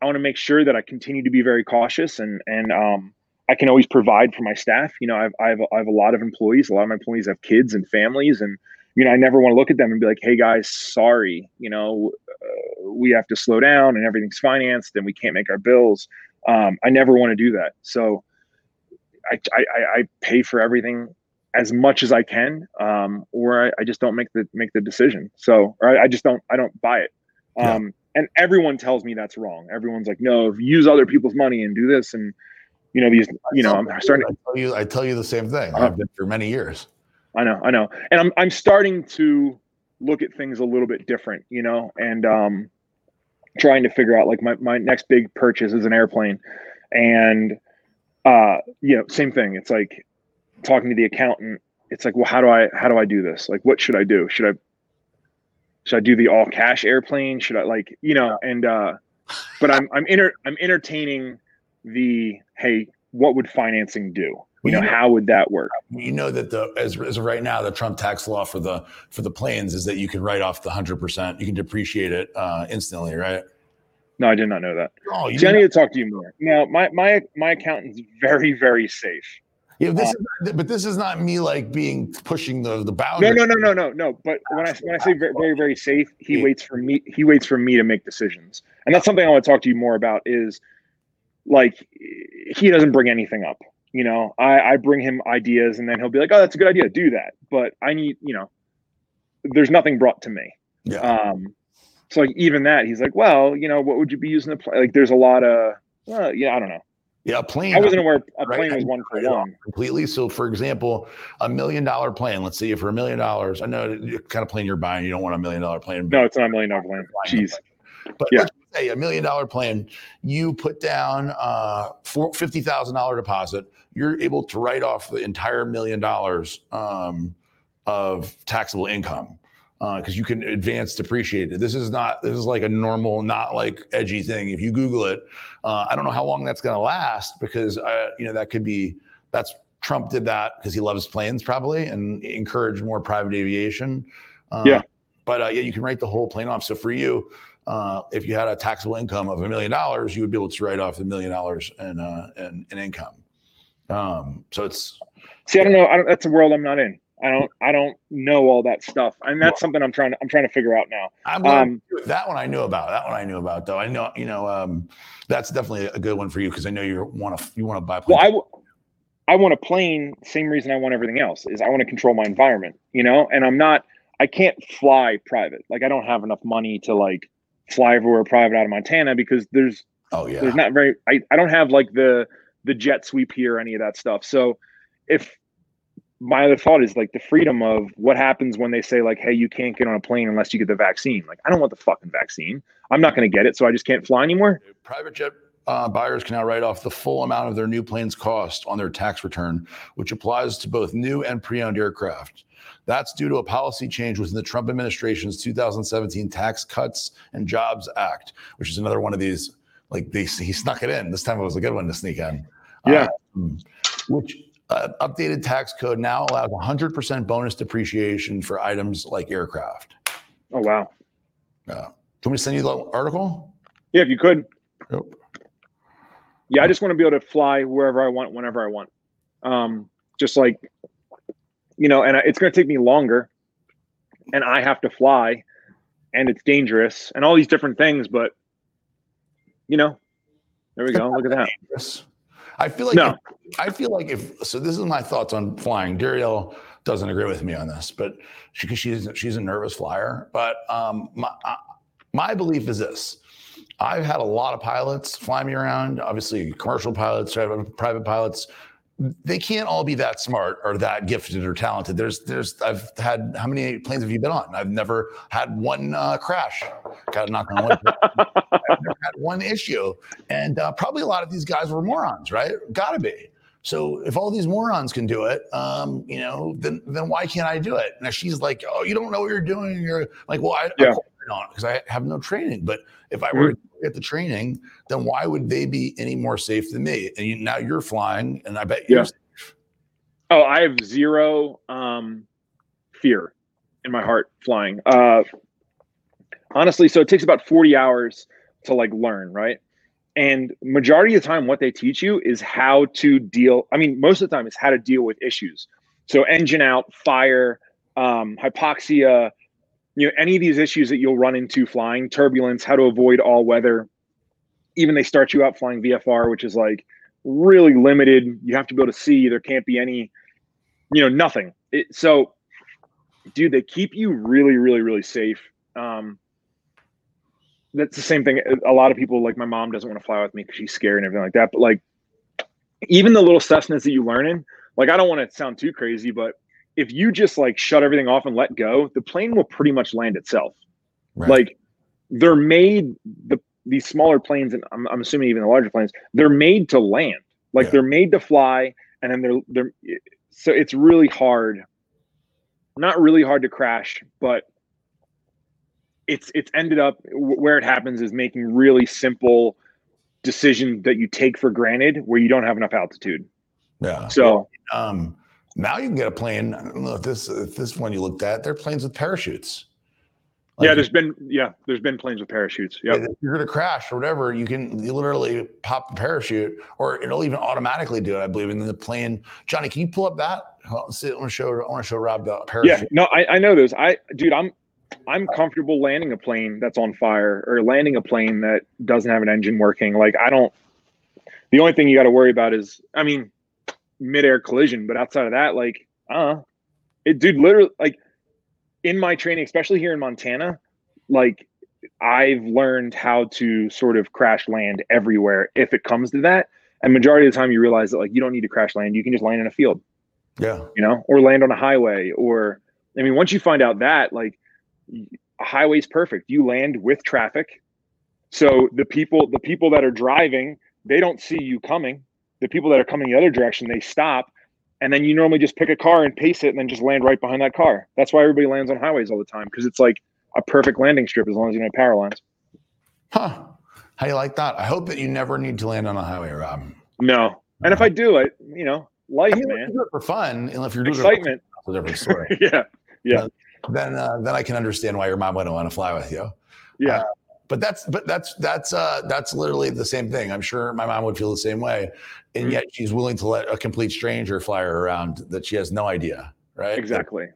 I want to make sure that I continue to be very cautious and and um, I can always provide for my staff. You know, I've I have, I have a lot of employees. A lot of my employees have kids and families, and you know, I never want to look at them and be like, "Hey guys, sorry, you know, uh, we have to slow down and everything's financed and we can't make our bills." Um, I never want to do that. So I I, I pay for everything as much as I can, um, or I, I just don't make the make the decision. So or I, I just don't I don't buy it. Yeah. Um, and everyone tells me that's wrong. Everyone's like, no, use other people's money and do this, and you know these, you know, I'm starting. I tell you, I tell you the same thing. Uh-huh. I've been for many years. I know, I know, and I'm I'm starting to look at things a little bit different, you know, and um, trying to figure out like my my next big purchase is an airplane, and uh, you know, same thing. It's like talking to the accountant. It's like, well, how do I how do I do this? Like, what should I do? Should I should I do the all cash airplane? Should I like you know? And uh, but I'm I'm inter- I'm entertaining the hey, what would financing do? You know, how would that work? You know that the as, as of right now, the Trump tax law for the for the planes is that you can write off the hundred percent. You can depreciate it uh, instantly, right? No, I did not know that. Oh, you I need to talk to you more. Now, my my my accountant's very very safe. yeah, this uh, is, but this is not me like being pushing the the No, boundary. no, no, no, no, no. But when I when I say very very, very safe, he waits for me. He waits for me to make decisions, and that's something I want to talk to you more about. Is like he doesn't bring anything up. You know, I I bring him ideas, and then he'll be like, "Oh, that's a good idea. Do that." But I need, you know, there's nothing brought to me. Yeah. Um, so like even that, he's like, "Well, you know, what would you be using the play?" Like, there's a lot of, well, yeah, I don't know. yeah, a plane. I wasn't aware a Right. plane was one for Write it off one. completely. So, for example, a million dollar plane. Let's say for a million dollars, I know the kind of plane you're buying. You don't want a million dollar plane. No, it's not a million dollar plane. Jeez. But Yeah. Say a million dollar plan, you put down uh, four- $50,000 deposit, you're able to write off the entire million dollars um, of taxable income because you can advance depreciate it. This is not, this is like a normal, not like edgy thing. If you Google it, uh, I don't know how long that's going to last because, uh, you know, that could be, that's Trump did that because he loves planes probably and encouraged more private aviation. Uh, Yeah. But uh, yeah, you can write the whole plane off. So for you, uh, if you had a taxable income of a million dollars, you would be able to write off a million dollars in, uh, in, in income. Um, so it's See, I don't know. I don't, that's a world I'm not in. I don't. I don't know all that stuff, and that's something I'm trying to. I'm trying to figure out now. I'm Um, that one I knew about. That one I knew about though. I know you know um, that's definitely a good one for you because I know you want to you want to buy. Well. I, w- I want a plane. Same reason I want everything else is I want to control my environment. You know, and I'm not. I can't fly private. Like I don't have enough money to like fly everywhere private out of Montana because there's Oh yeah. there's not very I, I don't have like the the jet sweep here or any of that stuff. So if my other thought is like the freedom of what happens when they say like, hey, you can't get on a plane unless you get the vaccine. Like I don't want the fucking vaccine. I'm not going to get it, so I just can't fly anymore. Private jet uh, buyers can now write off the full amount of their new plane's cost on their tax return, which applies to both new and pre-owned aircraft. That's due to a policy change within the Trump administration's 2017 Tax Cuts and Jobs Act, which is another one of these. Like they, he snuck it in. This time it was a good one to sneak in. Yeah. Um, which uh, updated tax code now allows 100% bonus depreciation for items like aircraft. Oh wow. Uh, can we send you the article? Yeah, if you could. Yep. Yeah, I just want to be able to fly wherever I want, whenever I want. Um, just like, you know, and it's going to take me longer, and I have to fly, and it's dangerous, and all these different things. But, you know, there we go. Look at that. Yes. I feel like No. if- I feel like if so this is my thoughts on flying. Darielle doesn't agree with me on this, but she she's she's a nervous flyer. But um, my uh, my belief is this: I've had a lot of pilots fly me around. Obviously, commercial pilots, private pilots. They can't all be that smart or that gifted or talented. There's there's I've had how many planes have you been on? I've never had one uh, crash. Got to knock on wood. <laughs> I've never had one issue. And uh, probably a lot of these guys were morons, right? Got to be. So if all these morons can do it, um, you know, then then why can't I do it? Now she's like, "Oh, you don't know what you're doing." You're like, "Well, I, Yeah. Don't because I have no training." But if I were to get the training, then why would they be any more safe than me? And you, now you're flying, and I bet you're Yeah. Oh, I have zero um, fear in my heart flying. Uh, honestly, so it takes about 40 hours to like learn, right? And majority of the time, what they teach you is how to deal. I mean, most of the time, it's how to deal with issues. So engine out, fire, um, hypoxia, you know, any of these issues that you'll run into flying, turbulence, how to avoid all weather. Even they start you out flying VFR, which is like really limited. You have to be able to see. There can't be any, you know, nothing. It, so, dude, they keep you really, really, really safe. Um, that's the same thing. A lot of people, like my mom, doesn't want to fly with me because she's scared and everything like that. But like, even the little Cessnas that you learn in, like, I don't want to sound too crazy, but if you just like shut everything off and let go, the plane will pretty much land itself. Right. Like, they're made the these smaller planes, and I'm, I'm assuming even the larger planes, they're made to land. Like Yeah. they're made to fly, and then they're they're so it's really hard. Not really hard to crash, but it's it's ended up where it happens is making really simple decisions that you take for granted where you don't have enough altitude. yeah. So Um, now you can get a plane. I don't know if this if this one you looked at. They're planes with parachutes. yeah, there's been yeah, there's been planes with parachutes. Yeah. If you're going to crash or whatever, you can you literally pop the parachute, or it'll even automatically do it. I believe. And then the plane, Johnny, can you pull up that? On, see, I want to show. I want to show Rob the parachute. Yeah, no, I, I know those. I dude, I'm I'm comfortable landing a plane that's on fire or landing a plane that doesn't have an engine working. Like I don't the only thing you got to worry about is I mean midair collision, but outside of that, like uh it dude literally like in my training, especially here in Montana, like I've learned how to sort of crash land everywhere if it comes to that. And majority of the time you realize that like you don't need to crash land, you can just land in a field yeah, you know, or land on a highway. Or, I mean, once you find out that, like, a highway's perfect. You land with traffic, so the people, the people that are driving, they don't see you coming. The people that are coming the other direction, they stop, and then you normally just pick a car and pace it, and then just land right behind that car. That's why everybody lands on highways all the time because it's like a perfect landing strip as long as you know power lines. huh? How do you like that? I hope that you never need to land on a highway, Rob. No, and if I do it, you know, life, I mean, man, you do it for fun, and if you're doing excitement. it different story, <laughs> yeah, yeah, then uh, then I can understand why your mom wouldn't want to fly with you. yeah. But that's but that's that's uh that's literally the same thing. I'm sure my mom would feel the same way, and Mhm. yet she's willing to let a complete stranger fly her around that she has no idea, right? Exactly.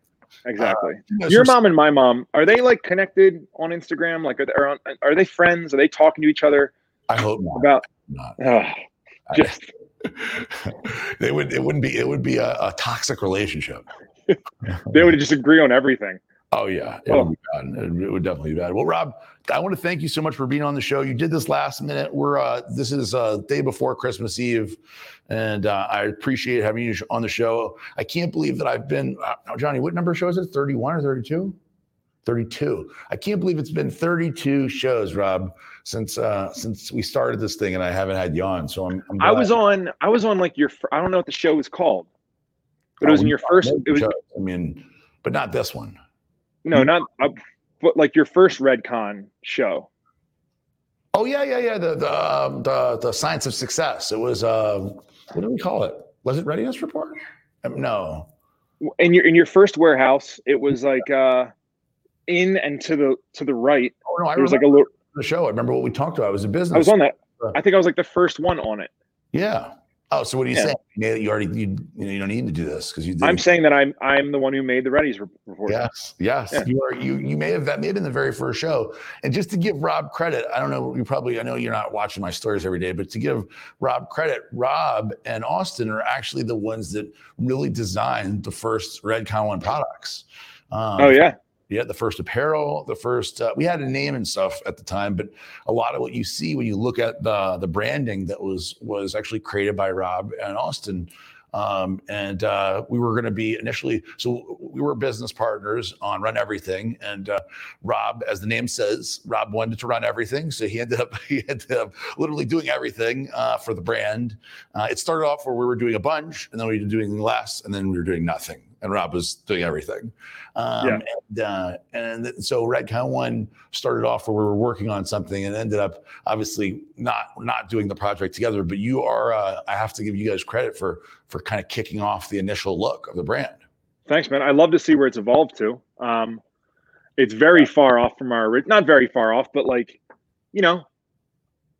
Exactly. You know, Your mom and my mom are they like connected on Instagram? Like, are they, are, on, are they friends? Are they talking to each other I hope not. about? not. <sighs> Ugh, just <laughs> they would. It wouldn't be. It would be a, a toxic relationship. <laughs> they would just agree on everything. Oh yeah, it Oh. would be bad. It, would definitely be bad. Well, Rob, I want to thank you so much for being on the show. You did this last minute. We're uh, this is uh, day before Christmas Eve, and uh, I appreciate having you on the show. I can't believe that I've been uh, Johnny. What number show is it? Thirty one or thirty two? Thirty two. I can't believe it's been thirty two shows, Rob, since uh, since we started this thing, and I haven't had you on. So I'm. I'm I was on. I was on like your. I don't know what the show was called, but it was Oh, in your first. It was shows. I mean, but not this one. No, not. Uh, but like your first RedCon show. Oh yeah, yeah, yeah. The the um, the the science of success. It was um, what do we call it? Was it readiness report? Um, no. In your in your first warehouse, it was like uh, in and to the to the right. Oh no, I was remember like a little. the show. I remember what we talked about. It was a business. I was on that. I think I was like the first one on it. Yeah. Oh, so what are you Yeah. saying? You, already you you know you don't need to do this because you did. I'm saying that I'm I'm the one who made the Ready's re- report. Yes, yes. Yeah. You are you you may have that may have been the very first show. And just to give Rob credit, I don't know, you probably I know you're not watching my stories every day, but to give Rob credit, Rob and Austin are actually the ones that really designed the first Red Redcon One products. Um, Oh yeah. Yeah, the first apparel, the first uh, we had a name and stuff at the time, but a lot of what you see when you look at the the branding that was was actually created by Rob and Austin. Um, and uh, we were going to be initially, so we were business partners on Run Everything. And uh, Rob, as the name says, Rob wanted to run everything, so he ended up <laughs> he ended up literally doing everything uh, for the brand. Uh, it started off where we were doing a bunch, and then we were doing less, and then we were doing nothing. And Rob was doing everything. Um, Yeah. And, uh, and th- so Redcon One started off where we were working on something, and ended up obviously not not doing the project together. But you are, uh, I have to give you guys credit for for kind of kicking off the initial look of the brand. Thanks, man. I love to see where it's evolved to. Um, it's very far off from our not very far off, but like, you know,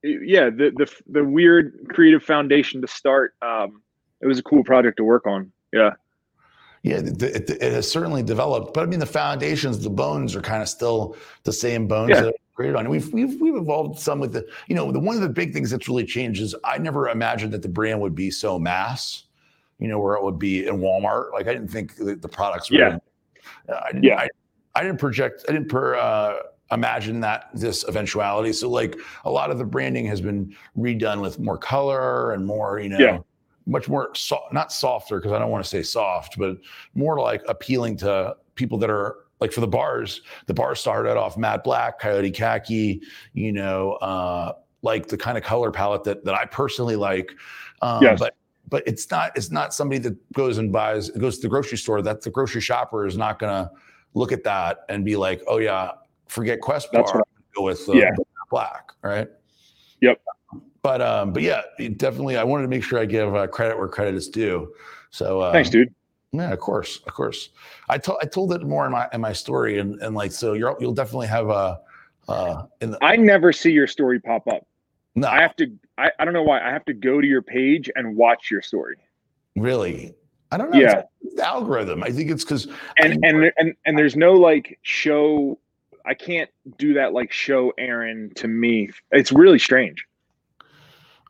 yeah, the the the weird creative foundation to start. Um, it was a cool project to work on. Yeah, Yeah, it, it, has certainly developed, but I mean the foundations, the bones are kind of still the same bones Yeah. that created on. We've we've we've evolved some with the, you know, the one of the big things that's really changed is I never imagined that the brand would be so mass, you know, where it would be in Walmart. Like I didn't think that the products were. Yeah. I didn't, Yeah. I, I didn't project. I didn't per, uh, imagine that this eventuality. So like a lot of the branding has been redone with more color and more, you know. Yeah. Much more, so, not softer because I don't want to say soft, but more like appealing to people that are like for the bars. The bars started off matte black, coyote khaki, you know, uh, like the kind of color palette that that I personally like. Um, Yes. But but it's not it's not somebody that goes and buys goes to the grocery store. That the grocery shopper is not gonna look at that and be like, oh yeah, forget Quest That's Bar, go with uh, Yeah. black, right? Yep. But um, but yeah, definitely. I wanted to make sure I give uh, credit where credit is due. So uh, thanks, dude. yeah, of course, of course. I told I told it more in my in my story, and and like so you're you'll definitely have a uh in the I never see your story pop up. no I have to. I, I don't know why. I have to go to your page and watch your story. really I don't know. Yeah. It's the algorithm. I think it's because and and and and there's no like show i can't do that like show aaron to me it's really strange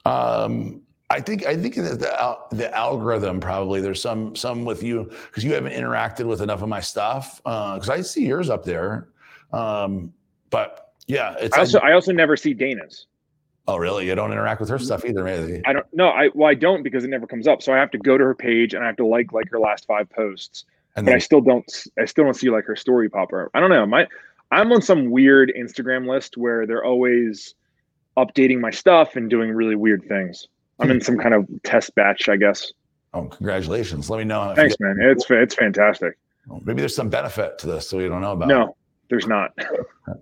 um I think I think that the al- the algorithm probably there's some some with you because you haven't interacted with enough of my stuff because I see yours up there, um, but yeah, it's i also i also never see dana's. Oh really? You don't interact with her stuff either, maybe. i don't no i well i don't because it never comes up. So i have to go to her page and i have to like like her last five posts. And but i still don't I still don't see like her story pop up. I don't know. My i'm on some weird instagram list where they're always updating my stuff and doing really weird things i'm in some kind of test batch i guess oh congratulations. Let me know. thanks man it's it's fantastic Maybe there's some benefit to this, so we don't know about. no there's not <laughs>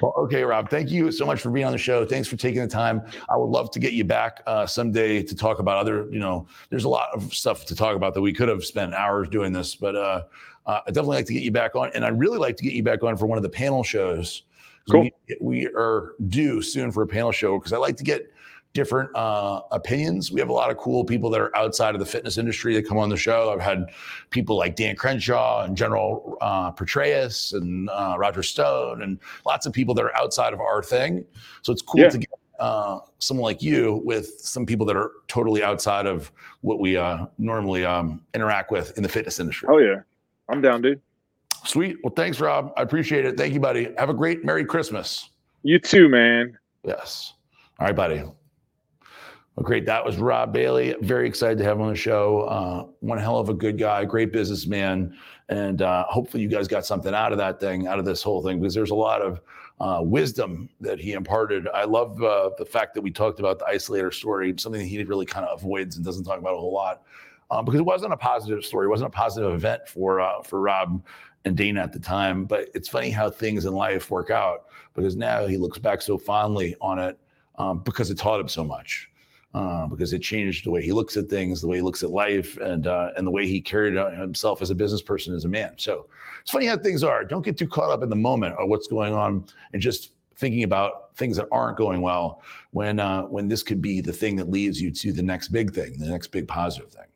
Well, okay, Rob. Thank you so much for being on the show. Thanks for taking the time. I would love to get you back uh, someday to talk about other. You know, there's a lot of stuff to talk about that we could have spent hours doing this, but uh, uh, I definitely like to get you back on, and I'd really like to get you back on for one of the panel shows. Cool. We, we are due soon for a panel show because I like to get different uh, opinions. We have a lot of cool people that are outside of the fitness industry that come on the show. I've had people like Dan Crenshaw and General uh, Petraeus and uh, Roger Stone and lots of people that are outside of our thing. So it's cool Yeah. to get uh, someone like you with some people that are totally outside of what we uh, normally um, interact with in the fitness industry. oh yeah i'm down dude Sweet. Well, thanks, Rob. I appreciate it. Thank you, buddy. Have a great Merry Christmas. You too, man. Yes. All right, buddy. Well, great. That was Rob Bailey. Very excited to have him on the show. Uh, one hell of a good guy, great businessman. And uh, hopefully, you guys got something out of that thing, out of this whole thing, because there's a lot of uh, wisdom that he imparted. I love uh, the fact that we talked about the isolator story, something that he really kind of avoids and doesn't talk about a whole lot, um, because it wasn't a positive story. It wasn't a positive event for uh, for Rob and Dana at the time. But it's funny how things in life work out because now he looks back so fondly on it um, because it taught him so much. Uh, because it changed the way he looks at things, the way he looks at life, and uh, and the way he carried himself as a business person, as a man. So it's funny how things are. Don't get too caught up in the moment or what's going on, and just thinking about things that aren't going well. When uh, when this could be the thing that leads you to the next big thing, the next big positive thing.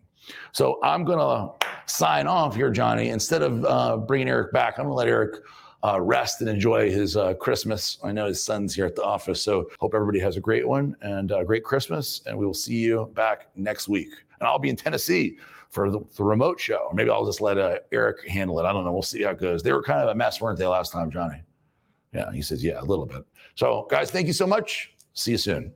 So I'm gonna sign off here, Johnny. Instead of uh, bringing Eric back, I'm gonna let Eric uh, rest and enjoy his uh, Christmas. I know his son's here at the office, so hope everybody has a great one and a great Christmas. And we will see you back next week. And I'll be in Tennessee for the, the remote show. Maybe I'll just let uh, Eric handle it. I don't know. We'll see how it goes. They were kind of a mess, weren't they, last time, Johnny? Yeah, he says, yeah, a little bit. So, guys, thank you so much. See you soon.